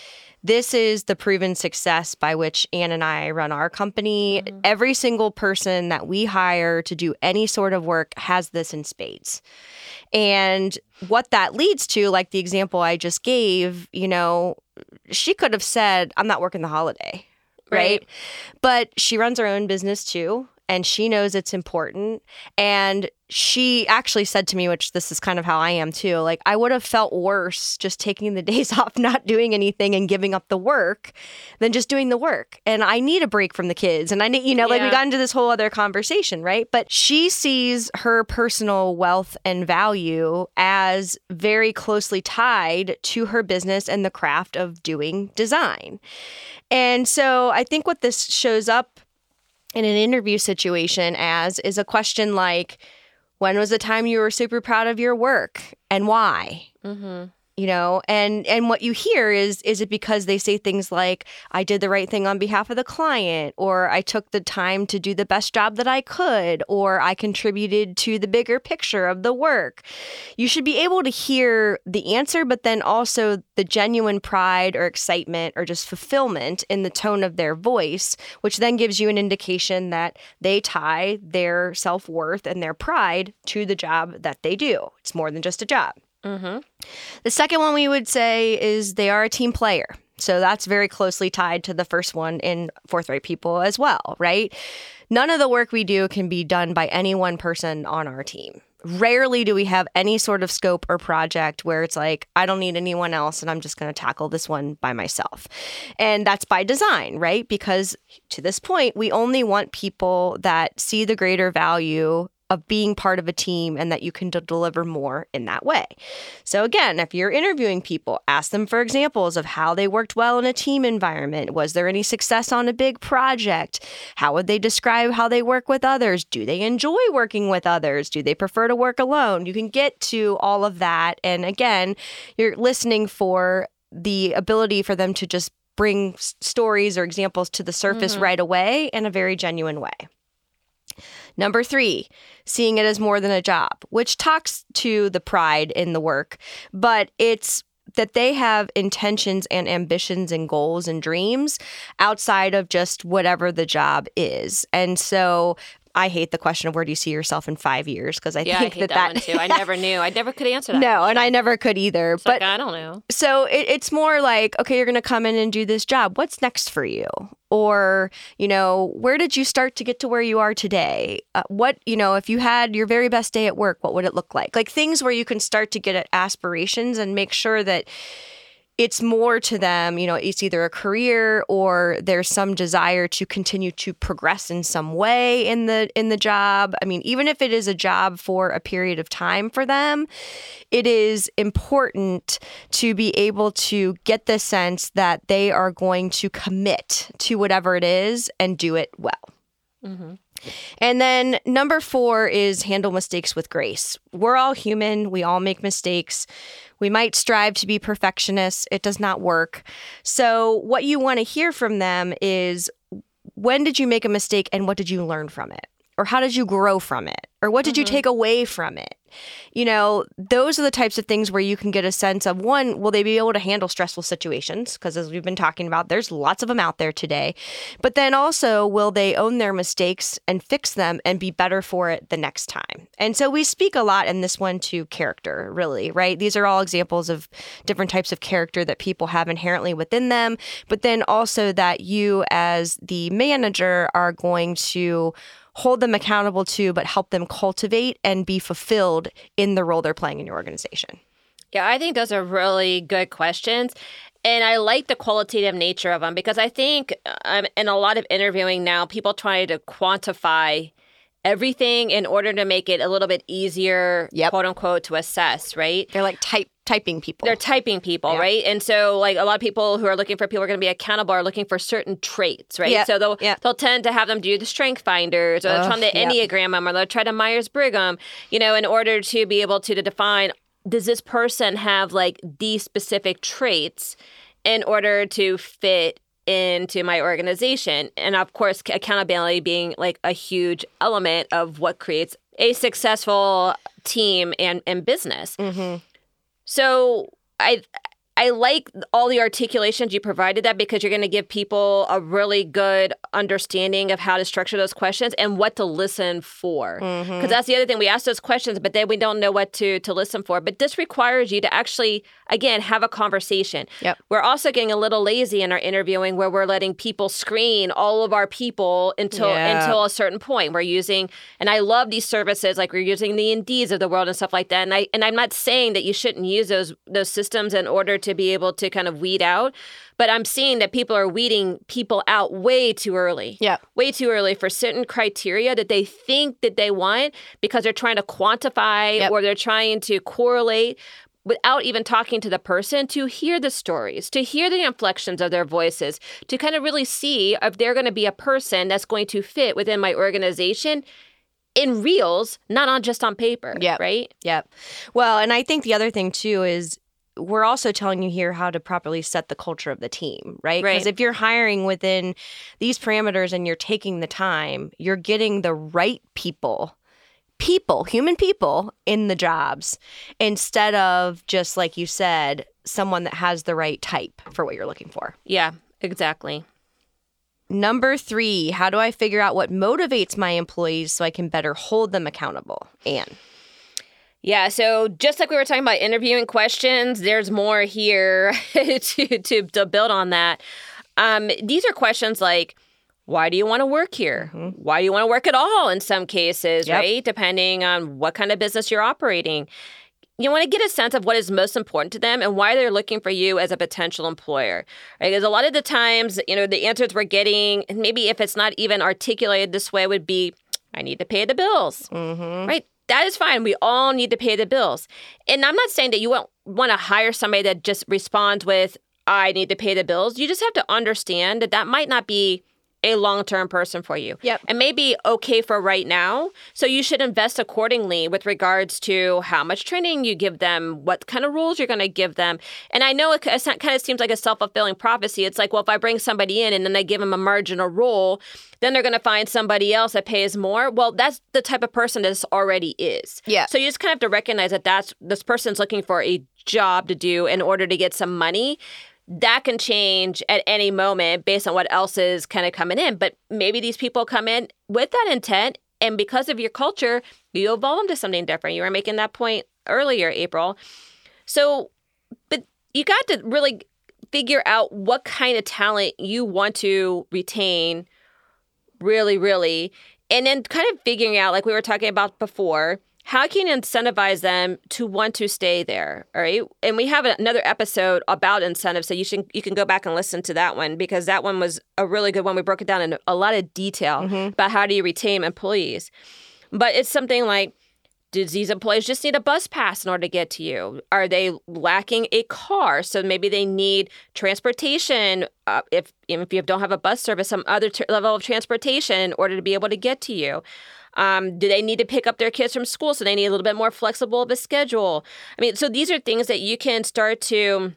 this is the proven success by which Ann and I run our company. Mm-hmm. Every single person that we hire to do any sort of work has this in spades. And what that leads to, like the example I just gave, you know, she could have said, I'm not working the holiday. Right. Right. But she runs her own business too. And she knows it's important. And she actually said to me, which this is kind of how I am too, like I would have felt worse just taking the days off, not doing anything and giving up the work than just doing the work. And I need a break from the kids. And I need, you know, like we got into this whole other conversation, right? But she sees her personal wealth and value as very closely tied to her business and the craft of doing design. And so I think what this shows up in an interview situation as is a question like, when was the time you were super proud of your work and why? Mm-hmm. You know and and what you hear is is it because they say things like i did the right thing on behalf of the client or i took the time to do the best job that i could or i contributed to the bigger picture of the work. You should be able to hear the answer but then also the genuine pride or excitement or just fulfillment in the tone of their voice which then gives you an indication that they tie their self-worth and their pride to the job that they do. It's more than just a job Mm-hmm. the second one we would say is they are a team player. So that's very closely tied to the first one in forthright people as well, right? None of the work we do can be done by any one person on our team. Rarely do we have any sort of scope or project where it's like, I don't need anyone else and I'm just going to tackle this one by myself. And that's by design, right? Because to this point, we only want people that see the greater value of being part of a team and that you can d- deliver more in that way. So, again, if you're interviewing people, ask them for examples of how they worked well in a team environment. Was there any success on a big project? How would they describe how they work with others? Do they enjoy working with others? Do they prefer to work alone? You can get to all of that. And again, you're listening for the ability for them to just bring s- stories or examples to the surface mm-hmm. right away in a very genuine way. Number three, seeing it as more than a job, which talks to the pride in the work, but it's that they have intentions and ambitions and goals and dreams outside of just whatever the job is. And so I hate the question of where do you see yourself in five years because I Yeah, I think hate that that, that, one too. I never knew. I never could answer that. no, and I never could either. It's but like, I don't know. so it, it's more like, okay, you're going to come in and do this job. What's next for you? Or, you know, where did you start to get to where you are today? Uh, what, you know, if you had your very best day at work, what would it look like? Like things where you can start to get at aspirations and make sure that it's more to them, you know, it's either a career or there's some desire to continue to progress in some way in the in the job. I mean, even if it is a job for a period of time for them, it is important to be able to get the sense that they are going to commit to whatever it is and do it well. Mm-hmm. And then number four is handle mistakes with grace. We're all human. We all make mistakes. We might strive to be perfectionists. It does not work. So, what you want to hear from them is when did you make a mistake and what did you learn from it? Or how did you grow from it? Or what did you mm-hmm. take away from it? You know, those are the types of things where you can get a sense of one, will they be able to handle stressful situations? Because as we've been talking about, there's lots of them out there today. But then also, will they own their mistakes and fix them and be better for it the next time? And so we speak a lot in this one to character, really, right? These are all examples of different types of character that people have inherently within them. But then also that you, as the manager, are going to hold them accountable to, but help them cultivate and be fulfilled in the role they're playing in your organization. Yeah, I think those are really good questions. And I like the qualitative nature of them because I think um, in a lot of interviewing now, people try to quantify everything in order to make it a little bit easier, Yep. quote unquote, to assess, right? They're like type typing people. They're typing people, Yeah. right? And so, like a lot of people who are looking for people who are going to be accountable are looking for certain traits, right? Yeah, So they'll yeah. they'll tend to have them do the strength finders, or they'll try the enneagram or they'll try to Myers Briggs, you know, in order to be able to, to define does this person have like these specific traits in order to fit into my organization and of course accountability being like a huge element of what creates a successful team and, and business hmm so I I like all the articulations you provided that because you're going to give people a really good understanding of how to structure those questions and what to listen for. Because Mm-hmm. that's the other thing we ask those questions, but then we don't know what to to listen for. But this requires you to actually again have a conversation. Yep. We're also getting a little lazy in our interviewing where we're letting people screen all of our people until Yeah. until a certain point. We're using and I love these services like we're using the Indeeds of the world and stuff like that. And I and I'm not saying that you shouldn't use those those systems in order to be able to kind of weed out, but I'm seeing that people are weeding people out way too early Yeah. way too early for certain criteria that they think that they want because they're trying to quantify Yep. or they're trying to correlate without even talking to the person to hear the stories, to hear the inflections of their voices, to kind of really see if they're going to be a person that's going to fit within my organization in reels, not on just on paper, Yeah. right? Yep. Well, and I think the other thing too is we're also telling you here how to properly set the culture of the team, right? Because Right. if you're hiring within these parameters and you're taking the time, you're getting the right people, people, human people in the jobs instead of just like you said, someone that has the right type for what you're looking for. Yeah, exactly. Number three, how do I figure out what motivates my employees so I can better hold them accountable? Ann. Yeah, so just like we were talking about interviewing questions, there's more here to, to to build on that. Um, these are questions like, why do you want to work here? Why do you want to work at all? In some cases, Yep. right? Depending on what kind of business you're operating. You want to get a sense of what is most important to them and why they're looking for you as a potential employer. Right? Because a lot of the times, you know, the answers we're getting, and maybe if it's not even articulated this way, would be, I need to pay the bills Mm-hmm. right? That is fine. We all need to pay the bills. And I'm not saying that you won't want to hire somebody that just responds with, I need to pay the bills. You just have to understand that that might not be a long term person for you. Yep. And maybe okay for right now. So you should invest accordingly with regards to how much training you give them, what kind of rules you're going to give them. And I know it kind of seems like a self fulfilling prophecy. It's like, well, if I bring somebody in and then I give them a marginal role, then they're going to find somebody else that pays more. Well, that's the type of person this already is. Yeah. So you just kind of have to recognize that that's this person's looking for a job to do in order to get some money. That can change at any moment based on what else is kind of coming in. But maybe these people come in with that intent, and because of your culture, you evolve them to something different. You were making that point earlier, April. So, but you got to really figure out what kind of talent you want to retain really, really. And then kind of figuring out, like we were talking about before, how can you incentivize them to want to stay there? All right. And we have another episode about incentives. So you should you can go back and listen to that one because that one was a really good one. We broke it down in a lot of detail about how do you retain employees. But it's something like do these employees just need a bus pass in order to get to you? Are they lacking a car? So maybe they need transportation. Uh, if if you don't have a bus service, some other t- level of transportation in order to be able to get to you. Um, do they need to pick up their kids from school? So they need a little bit more flexible of a schedule. I mean, so these are things that you can start to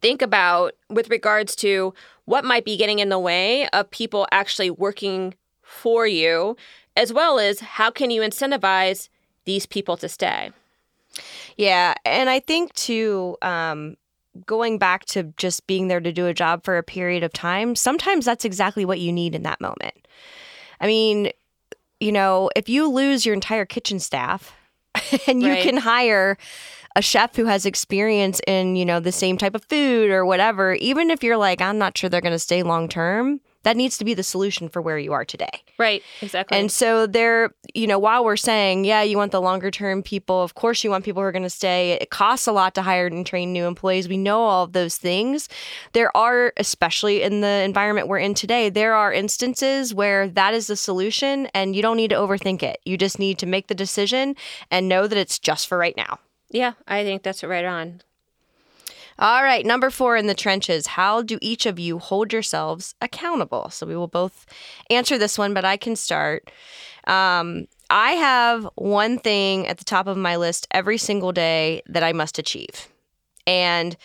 think about with regards to what might be getting in the way of people actually working for you, as well as how can you incentivize these people to stay. Yeah, and I think too, um, going back to just being there to do a job for a period of time, sometimes that's exactly what you need in that moment. I mean, you know, if you lose your entire kitchen staff and you Right. can hire a chef who has experience in, you know, the same type of food or whatever, even if you're like, I'm not sure they're going to stay long term, that needs to be the solution for where you are today. Right, exactly. And so there, you know, while we're saying, yeah, you want the longer term people, of course you want people who are going to stay. It costs a lot to hire and train new employees. We know all of those things. There are, especially in the environment we're in today, there are instances where that is the solution and you don't need to overthink it. You just need to make the decision and know that it's just for right now. Yeah, I think that's right on. All right, number four in the trenches. How do each of you hold yourselves accountable? So we will both answer this one, but I can start. Um, I have one thing at the top of my list every single day that I must achieve. And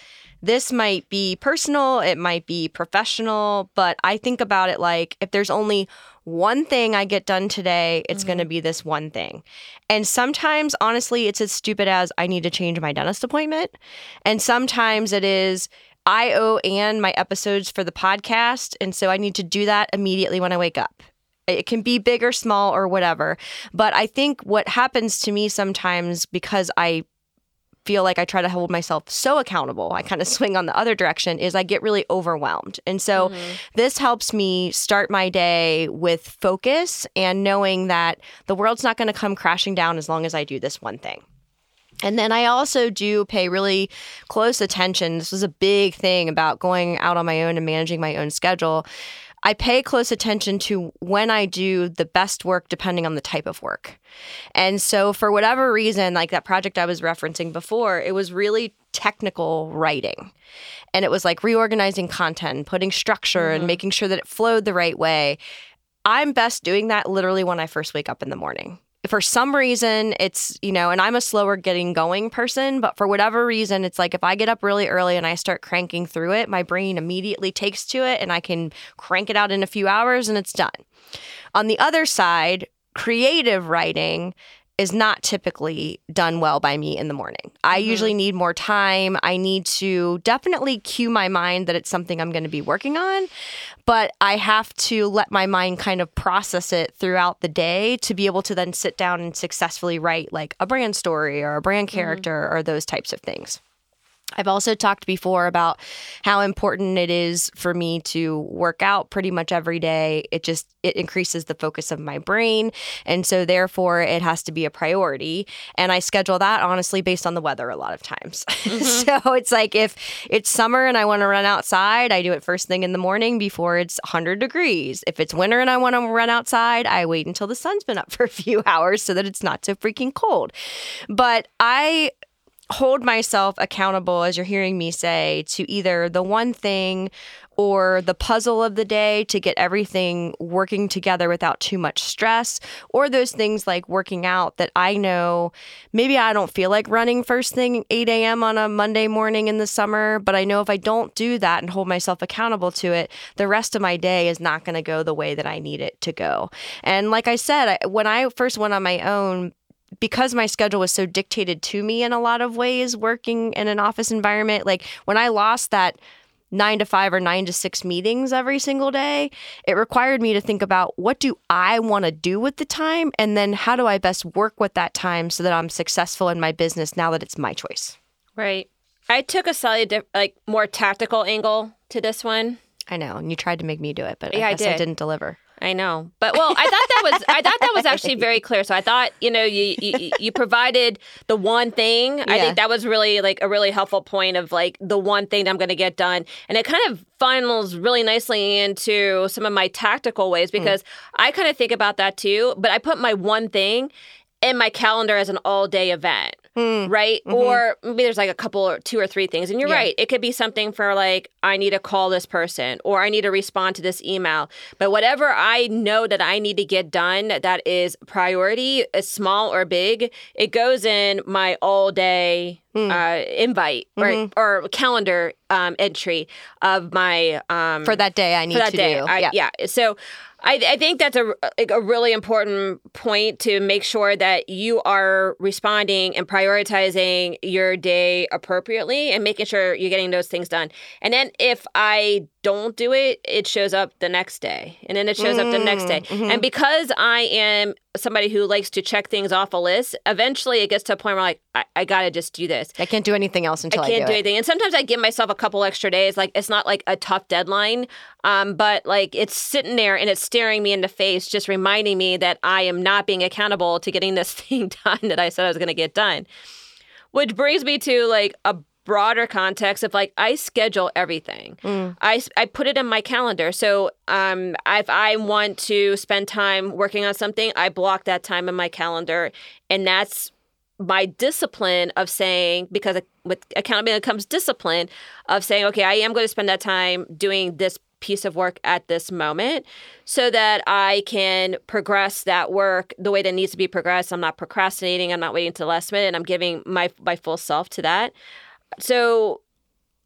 this might be personal, it might be professional, but I think about it like if there's only one thing I get done today, it's mm-hmm. going to be this one thing. And sometimes, honestly, it's as stupid as I need to change my dentist appointment. And sometimes it is, I owe Ann my episodes for the podcast. And so I need to do that immediately when I wake up. It can be big or small or whatever. But I think what happens to me sometimes because I feel like I try to hold myself so accountable, I kind of swing on the other direction, is I get really overwhelmed. And so mm-hmm. this helps me start my day with focus and knowing that the world's not going to come crashing down as long as I do this one thing. And then I also do pay really close attention. This was a big thing about going out on my own and managing my own schedule. I pay close attention to when I do the best work depending on the type of work. And so, for whatever reason, like that project I was referencing before, it was really technical writing. And it was like reorganizing content, putting structure, mm-hmm. and making sure that it flowed the right way. I'm best doing that literally when I first wake up in the morning for some reason it's you know and i'm a slower getting going person but for whatever reason it's like if i get up really early and i start cranking through it my brain immediately takes to it and i can crank it out in a few hours and it's done. On the other side creative writing is not typically done well by me in the morning. I mm-hmm. usually need more time. I need to definitely cue my mind that it's something I'm going to be working on, but I have to let my mind kind of process it throughout the day to be able to then sit down and successfully write like a brand story or a brand mm-hmm. character mm-hmm. or those types of things. I've also talked before about how important it is for me to work out pretty much every day. It just it increases the focus of my brain and so therefore it has to be a priority and I schedule that honestly based on the weather a lot of times. Mm-hmm. so it's like if it's summer and I want to run outside, I do it first thing in the morning before it's 100 degrees. If it's winter and I want to run outside, I wait until the sun's been up for a few hours so that it's not so freaking cold. But I hold myself accountable, as you're hearing me say, to either the one thing or the puzzle of the day to get everything working together without too much stress, or those things like working out that I know maybe I don't feel like running first thing 8 a.m. on a Monday morning in the summer, but I know if I don't do that and hold myself accountable to it, the rest of my day is not going to go the way that I need it to go. And like I said, when I first went on my own, because my schedule was so dictated to me in a lot of ways working in an office environment like when i lost that nine to five or nine to six meetings every single day, it required me to think about what do I want to do with the time? And then how do I best work with that time so that I'm successful in my business now that it's my choice? Right. I took a slightly diff- like more tactical angle to this one. I know, and you tried to make me do it, but yeah, I guess I, did. I didn't deliver. I know, but well, I thought that was I thought that was actually very clear. So I thought you know you you, you provided the one thing. Yeah. I think that was really like a really helpful point of like the one thing that I'm going to get done, and it kind of funnels really nicely into some of my tactical ways hmm. because mm. I kind of think about that too. But I put my one thing in my calendar as an all day event. Mm. Right. Mm-hmm. Or maybe there's like a couple or two or three things. And you're yeah. right. It could be something for like, I need to call this person or I need to respond to this email. But whatever I know that I need to get done that is priority, small or big, it goes in my all day Mm. Uh, invite mm-hmm. or, or calendar um, entry of my um, for that day I need to day. do. I, yeah. yeah. So I, I think that's a, a really important point to make sure that you are responding and prioritizing your day appropriately and making sure you're getting those things done. And then if I don't do it, it shows up the next day. And then it shows up the next day. Mm-hmm. And because I am somebody who likes to check things off a list, eventually it gets to a point where like, I, I got to just do this. I can't do anything else until I, I can't do, do it. anything. And sometimes I give myself a couple extra days. Like it's not like a tough deadline, um, but like it's sitting there and it's staring me in the face, just reminding me that I am not being accountable to getting this thing done that I said I was going to get done. Which brings me to like a broader context of like I schedule everything. I, I put it in my calendar. So um, if I want to spend time working on something, I block that time in my calendar, and that's my discipline of saying because with accountability comes discipline of saying okay i am going to spend that time doing this piece of work at this moment so that i can progress that work the way that needs to be progressed. I'm not procrastinating. I'm not waiting to the last minute. And i'm giving my my full self to that so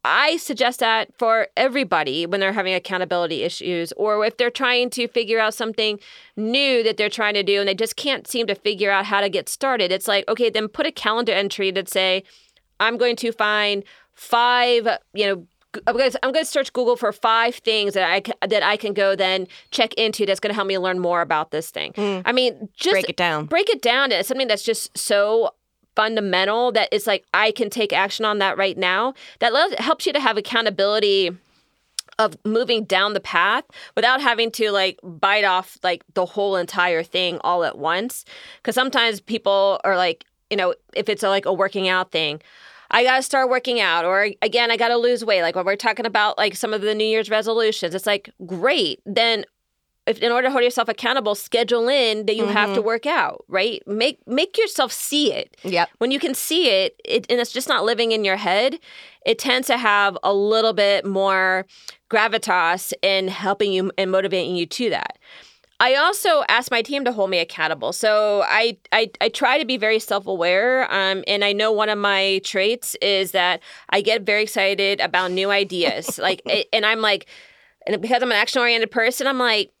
I suggest that for everybody when they're having accountability issues or if they're trying to figure out something new that they're trying to do and they just can't seem to figure out how to get started. It's like, okay, then put a calendar entry that say, I'm going to find five, you know, I'm going, to, I'm going to search Google for five things that I can, that I can go then check into that's going to help me learn more about this thing. Mm. I mean, just Break it down. break it down to something that's just so fundamental that it's like I can take action on that right now. That helps you to have accountability of moving down the path without having to like bite off like the whole entire thing all at once. Because sometimes people are like, you know, if it's a, like a working out thing. I got to start working out, or again, I got to lose weight. Like when we're talking about like some of the New Year's resolutions, it's like great. Then if in order to hold yourself accountable, schedule in that you have to work out, right? Make make yourself see it. Yep. When you can see it, it and it's just not living in your head, it tends to have a little bit more gravitas in helping you and motivating you to that. I also ask my team to hold me accountable. So I I, I try to be very self aware. Um, and I know one of my traits is that I get very excited about new ideas. like, and I'm like, and because I'm an action oriented person, I'm like,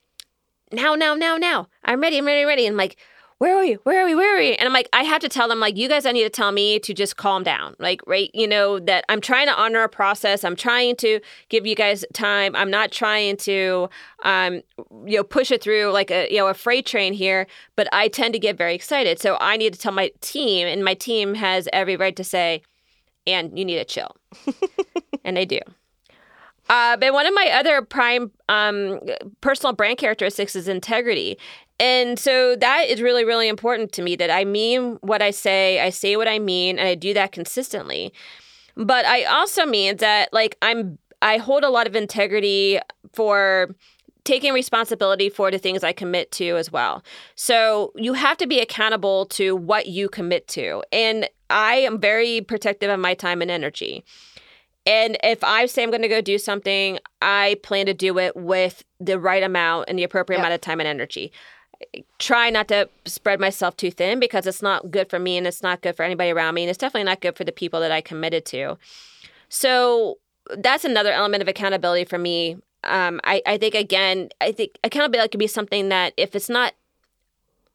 now, now, now, now. I'm ready. I'm ready. I'm ready. And I'm like, where are we? Where are we? Where are we? And I'm like, I have to tell them, like, you guys, I need to tell me to just calm down. Like, right, you know, that I'm trying to honor a process. I'm trying to give you guys time. I'm not trying to, um, you know, push it through like a, you know, a freight train here. But I tend to get very excited. So I need to tell my team, and my team has every right to say, and you need to chill. and they do. Uh, but one of my other prime um, personal brand characteristics is integrity. And so that is really, really important to me that I mean what I say, I say what I mean, and I do that consistently. But I also mean that like I'm I hold a lot of integrity for taking responsibility for the things I commit to as well. So you have to be accountable to what you commit to. And I am very protective of my time and energy. And if I say I'm going to go do something, I plan to do it with the right amount and the appropriate Yep. amount of time and energy. Try not to spread myself too thin because it's not good for me and it's not good for anybody around me. And it's definitely not good for the people that I committed to. So that's another element of accountability for me. Um, I, I think, again, I think accountability could be something that if it's not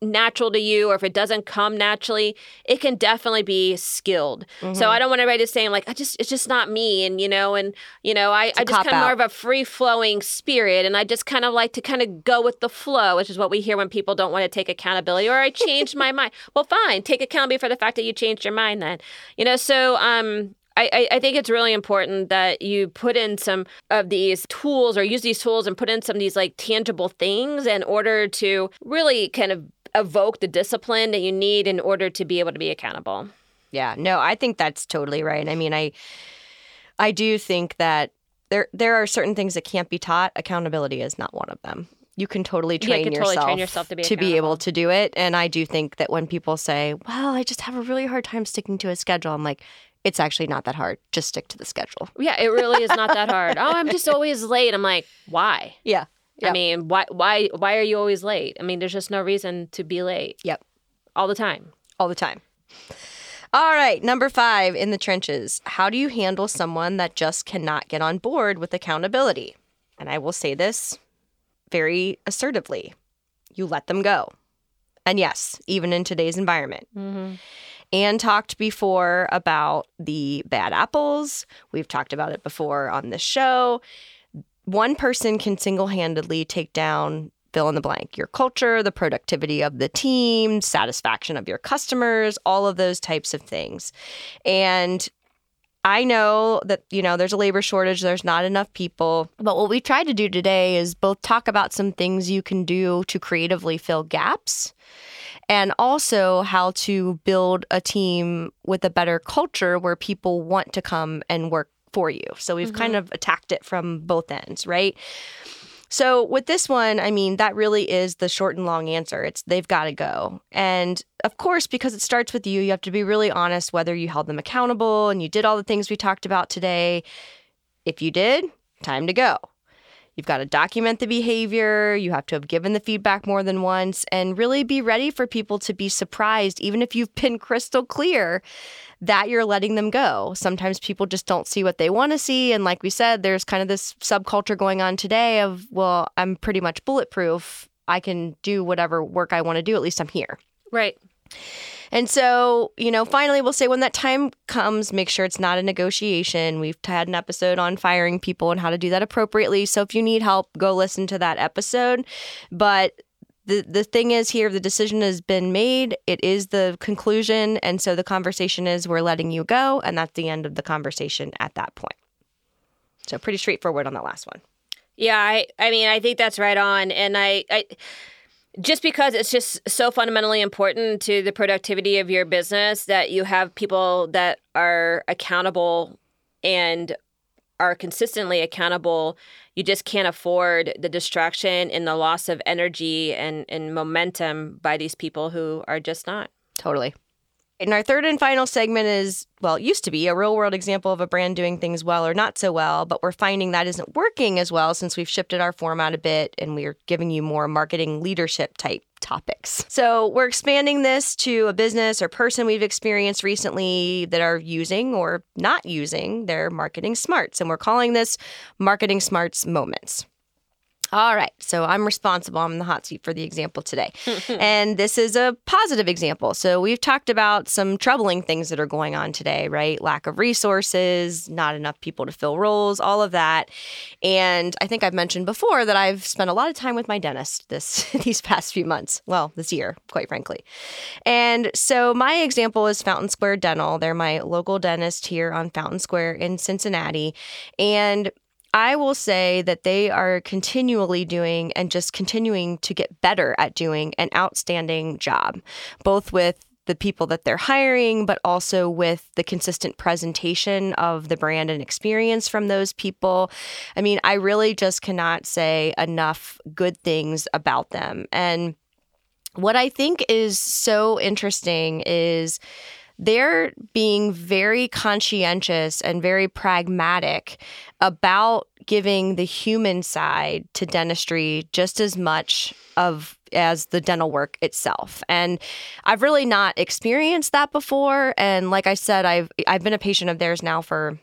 natural to you or if it doesn't come naturally it can definitely be skilled. Mm-hmm. so i don't want everybody to say like i just it's just not me and you know and you know I just kind of more of a free flowing spirit and i just kind of like to kind of go with the flow which is what we hear when people don't want to take accountability or i changed my mind. Well fine take accountability for the fact that you changed your mind then. You know so um I, I- I think it's really important that you put in some of these tools or use these tools and put in some of these like tangible things in order to really kind of evoke the discipline that you need in order to be able to be accountable. Yeah, no, I think that's totally right. I mean, I I do think that there there are certain things that can't be taught. Accountability is not one of them. You can totally Yeah, train, can totally yourself, train yourself to be able to do it. And I do think that when people say, "Well, I just have a really hard time sticking to a schedule," I'm like, it's actually not that hard. Just stick to the schedule. Yeah, it really is not that hard. oh, I'm just always late. I'm like, why? Yeah. I mean, why why why are you always late? I mean, there's just no reason to be late Yep. all the time. all the time. All right, number five in the trenches. How do you handle someone that just cannot get on board with accountability? And I will say this very assertively you let them go. And yes, even in today's environment. Mm-hmm. Ann talked before about the bad apples. We've talked about it before on this show. One person can single handedly take down fill in the blank your culture, the productivity of the team, satisfaction of your customers, all of those types of things. And I know that, you know, there's a labor shortage, there's not enough people. But what we tried to do today is both talk about some things you can do to creatively fill gaps and also how to build a team with a better culture where people want to come and work for you. So we've mm-hmm. kind of attacked it from both ends, right? So with this one, I mean, that really is the short and long answer. It's they've got to go. And of course, because it starts with you, you have to be really honest whether you held them accountable and you did all the things we talked about today. If you did, time to go. You've got to document the behavior. You have to have given the feedback more than once and really be ready for people to be surprised, even if you've been crystal clear that you're letting them go. Sometimes people just don't see what they want to see. And like we said, there's kind of this subculture going on today of, well, I'm pretty much bulletproof. I can do whatever work I want to do. At least I'm here. Right. And so, you know, finally, we'll say when that time comes, make sure it's not a negotiation. We've had an episode on firing people and how to do that appropriately. So if you need help, go listen to that episode. But the the thing is here the decision has been made it is the conclusion and so the conversation is we're letting you go and that's the end of the conversation at that point so pretty straightforward on that last one yeah i i mean i think that's right on and i i just because it's just so fundamentally important to the productivity of your business that you have people that are accountable and are consistently accountable you just can't afford the distraction and the loss of energy and, and momentum by these people who are just not. Totally and our third and final segment is, well, it used to be a real world example of a brand doing things well or not so well, but we're finding that isn't working as well since we've shifted our format a bit and we're giving you more marketing leadership type topics. So we're expanding this to a business or person we've experienced recently that are using or not using their marketing smarts. And we're calling this Marketing Smarts Moments. All right. So I'm responsible. I'm in the hot seat for the example today. and this is a positive example. So we've talked about some troubling things that are going on today, right? Lack of resources, not enough people to fill roles, all of that. And I think I've mentioned before that I've spent a lot of time with my dentist this these past few months. Well, this year, quite frankly. And so my example is Fountain Square Dental. They're my local dentist here on Fountain Square in Cincinnati. And I will say that they are continually doing and just continuing to get better at doing an outstanding job, both with the people that they're hiring, but also with the consistent presentation of the brand and experience from those people. I mean, I really just cannot say enough good things about them. And what I think is so interesting is they're being very conscientious and very pragmatic about giving the human side to dentistry just as much of as the dental work itself. And I've really not experienced that before and like I said I've I've been a patient of theirs now for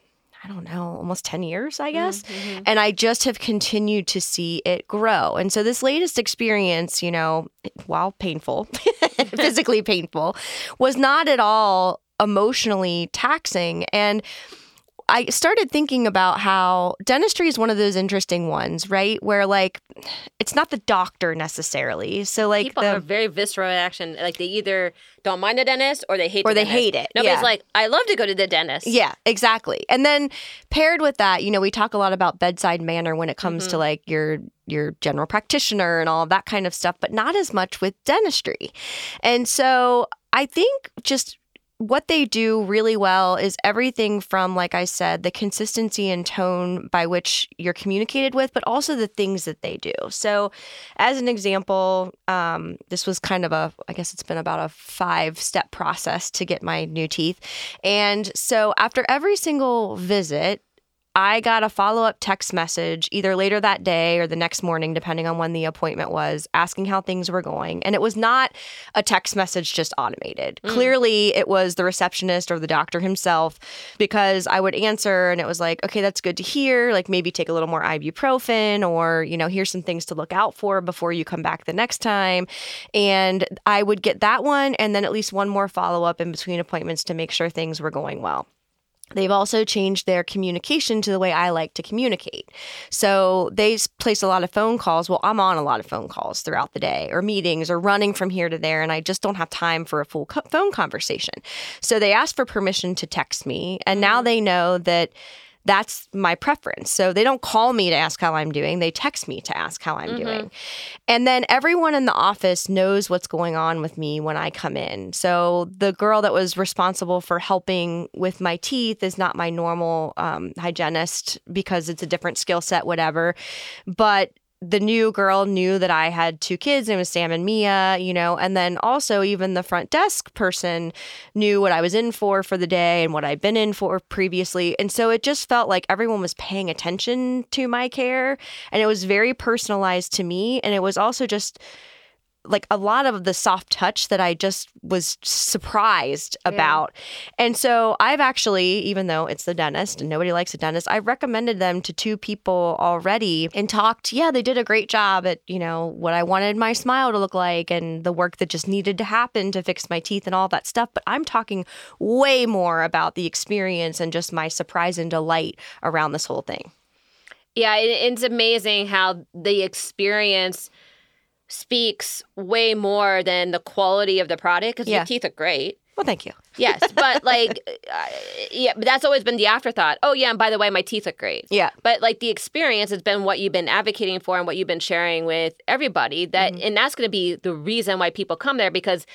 I don't know, almost 10 years, I guess. Mm-hmm. And I just have continued to see it grow. And so this latest experience, you know, while painful, physically painful, was not at all emotionally taxing. And I started thinking about how dentistry is one of those interesting ones, right? Where like it's not the doctor necessarily. So like people the, have a very visceral reaction. Like they either don't mind the dentist or they hate or the they dentist. hate it. Nobody's yeah. like, I love to go to the dentist. Yeah, exactly. And then paired with that, you know, we talk a lot about bedside manner when it comes mm-hmm. to like your your general practitioner and all of that kind of stuff, but not as much with dentistry. And so I think just what they do really well is everything from, like I said, the consistency and tone by which you're communicated with, but also the things that they do. So, as an example, um, this was kind of a, I guess it's been about a five step process to get my new teeth. And so, after every single visit, I got a follow up text message either later that day or the next morning, depending on when the appointment was, asking how things were going. And it was not a text message just automated. Mm. Clearly, it was the receptionist or the doctor himself because I would answer and it was like, okay, that's good to hear. Like maybe take a little more ibuprofen or, you know, here's some things to look out for before you come back the next time. And I would get that one and then at least one more follow up in between appointments to make sure things were going well. They've also changed their communication to the way I like to communicate. So they place a lot of phone calls. Well, I'm on a lot of phone calls throughout the day or meetings or running from here to there, and I just don't have time for a full co- phone conversation. So they asked for permission to text me, and now mm-hmm. they know that that's my preference. So they don't call me to ask how I'm doing. They text me to ask how I'm doing. And then everyone in the office knows what's going on with me when I come in. So the girl that was responsible for helping with my teeth is not my normal um, hygienist because it's a different skill set, whatever. But the new girl knew that I had two kids, it was Sam and Mia, you know, and then also even the front desk person knew what I was in for for the day and what I'd been in for previously. And so it just felt like everyone was paying attention to my care and it was very personalized to me. And it was also just like a lot of the soft touch that I just was surprised about. And so I've actually, even though it's the dentist and nobody likes a dentist, I recommended them to two people already and talked. Yeah, they did a great job at, you know, what I wanted my smile to look like and the work that just needed to happen to fix my teeth and all that stuff. But I'm talking way more about the experience and just my surprise and delight around this whole thing. Yeah, it's amazing how the experience speaks way more than the quality of the product because Yeah. your teeth are great. Well, thank you. Yes, but like, uh, yeah, but that's always been the afterthought. Oh yeah, and by the way, my teeth look great. Yeah. But like the experience has been what you've been advocating for and what you've been sharing with everybody. That Mm-hmm. and that's going to be the reason why people come there because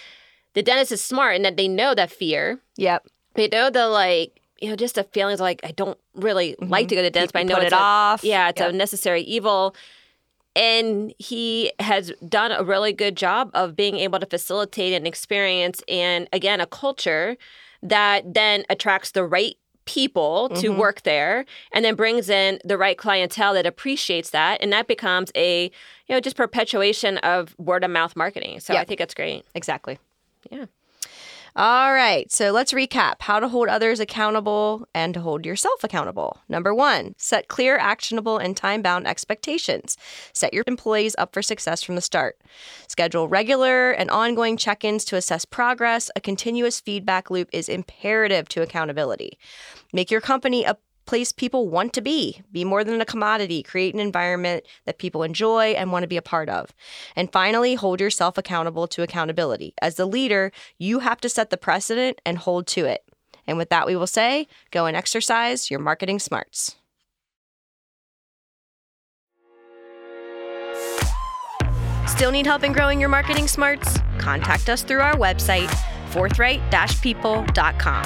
the dentist is smart and that they know that fear. Yep. They know the like you know just the feelings like I don't really like to go to the dentist, but I know Mm-hmm. Put it's it a- off. yeah, it's a necessary evil. And he has done a really good job of being able to facilitate an experience and, again, a culture that then attracts the right people to Mm-hmm. work there and then brings in the right clientele that appreciates that. And that becomes a, you know, just perpetuation of word of mouth marketing. So I think that's great. Exactly. Yeah. All right, so let's recap how to hold others accountable and to hold yourself accountable. Number one, set clear, actionable, and time bound expectations. Set your employees up for success from the start. Schedule regular and ongoing check ins to assess progress. A continuous feedback loop is imperative to accountability. Make your company a place people want to be. Be more than a commodity. Create an environment that people enjoy and want to be a part of. And finally, hold yourself accountable to accountability. As the leader, you have to set the precedent and hold to it. And with that, we will say go and exercise your marketing smarts. Still need help in growing your marketing smarts? Contact us through our website, forthright-people.com.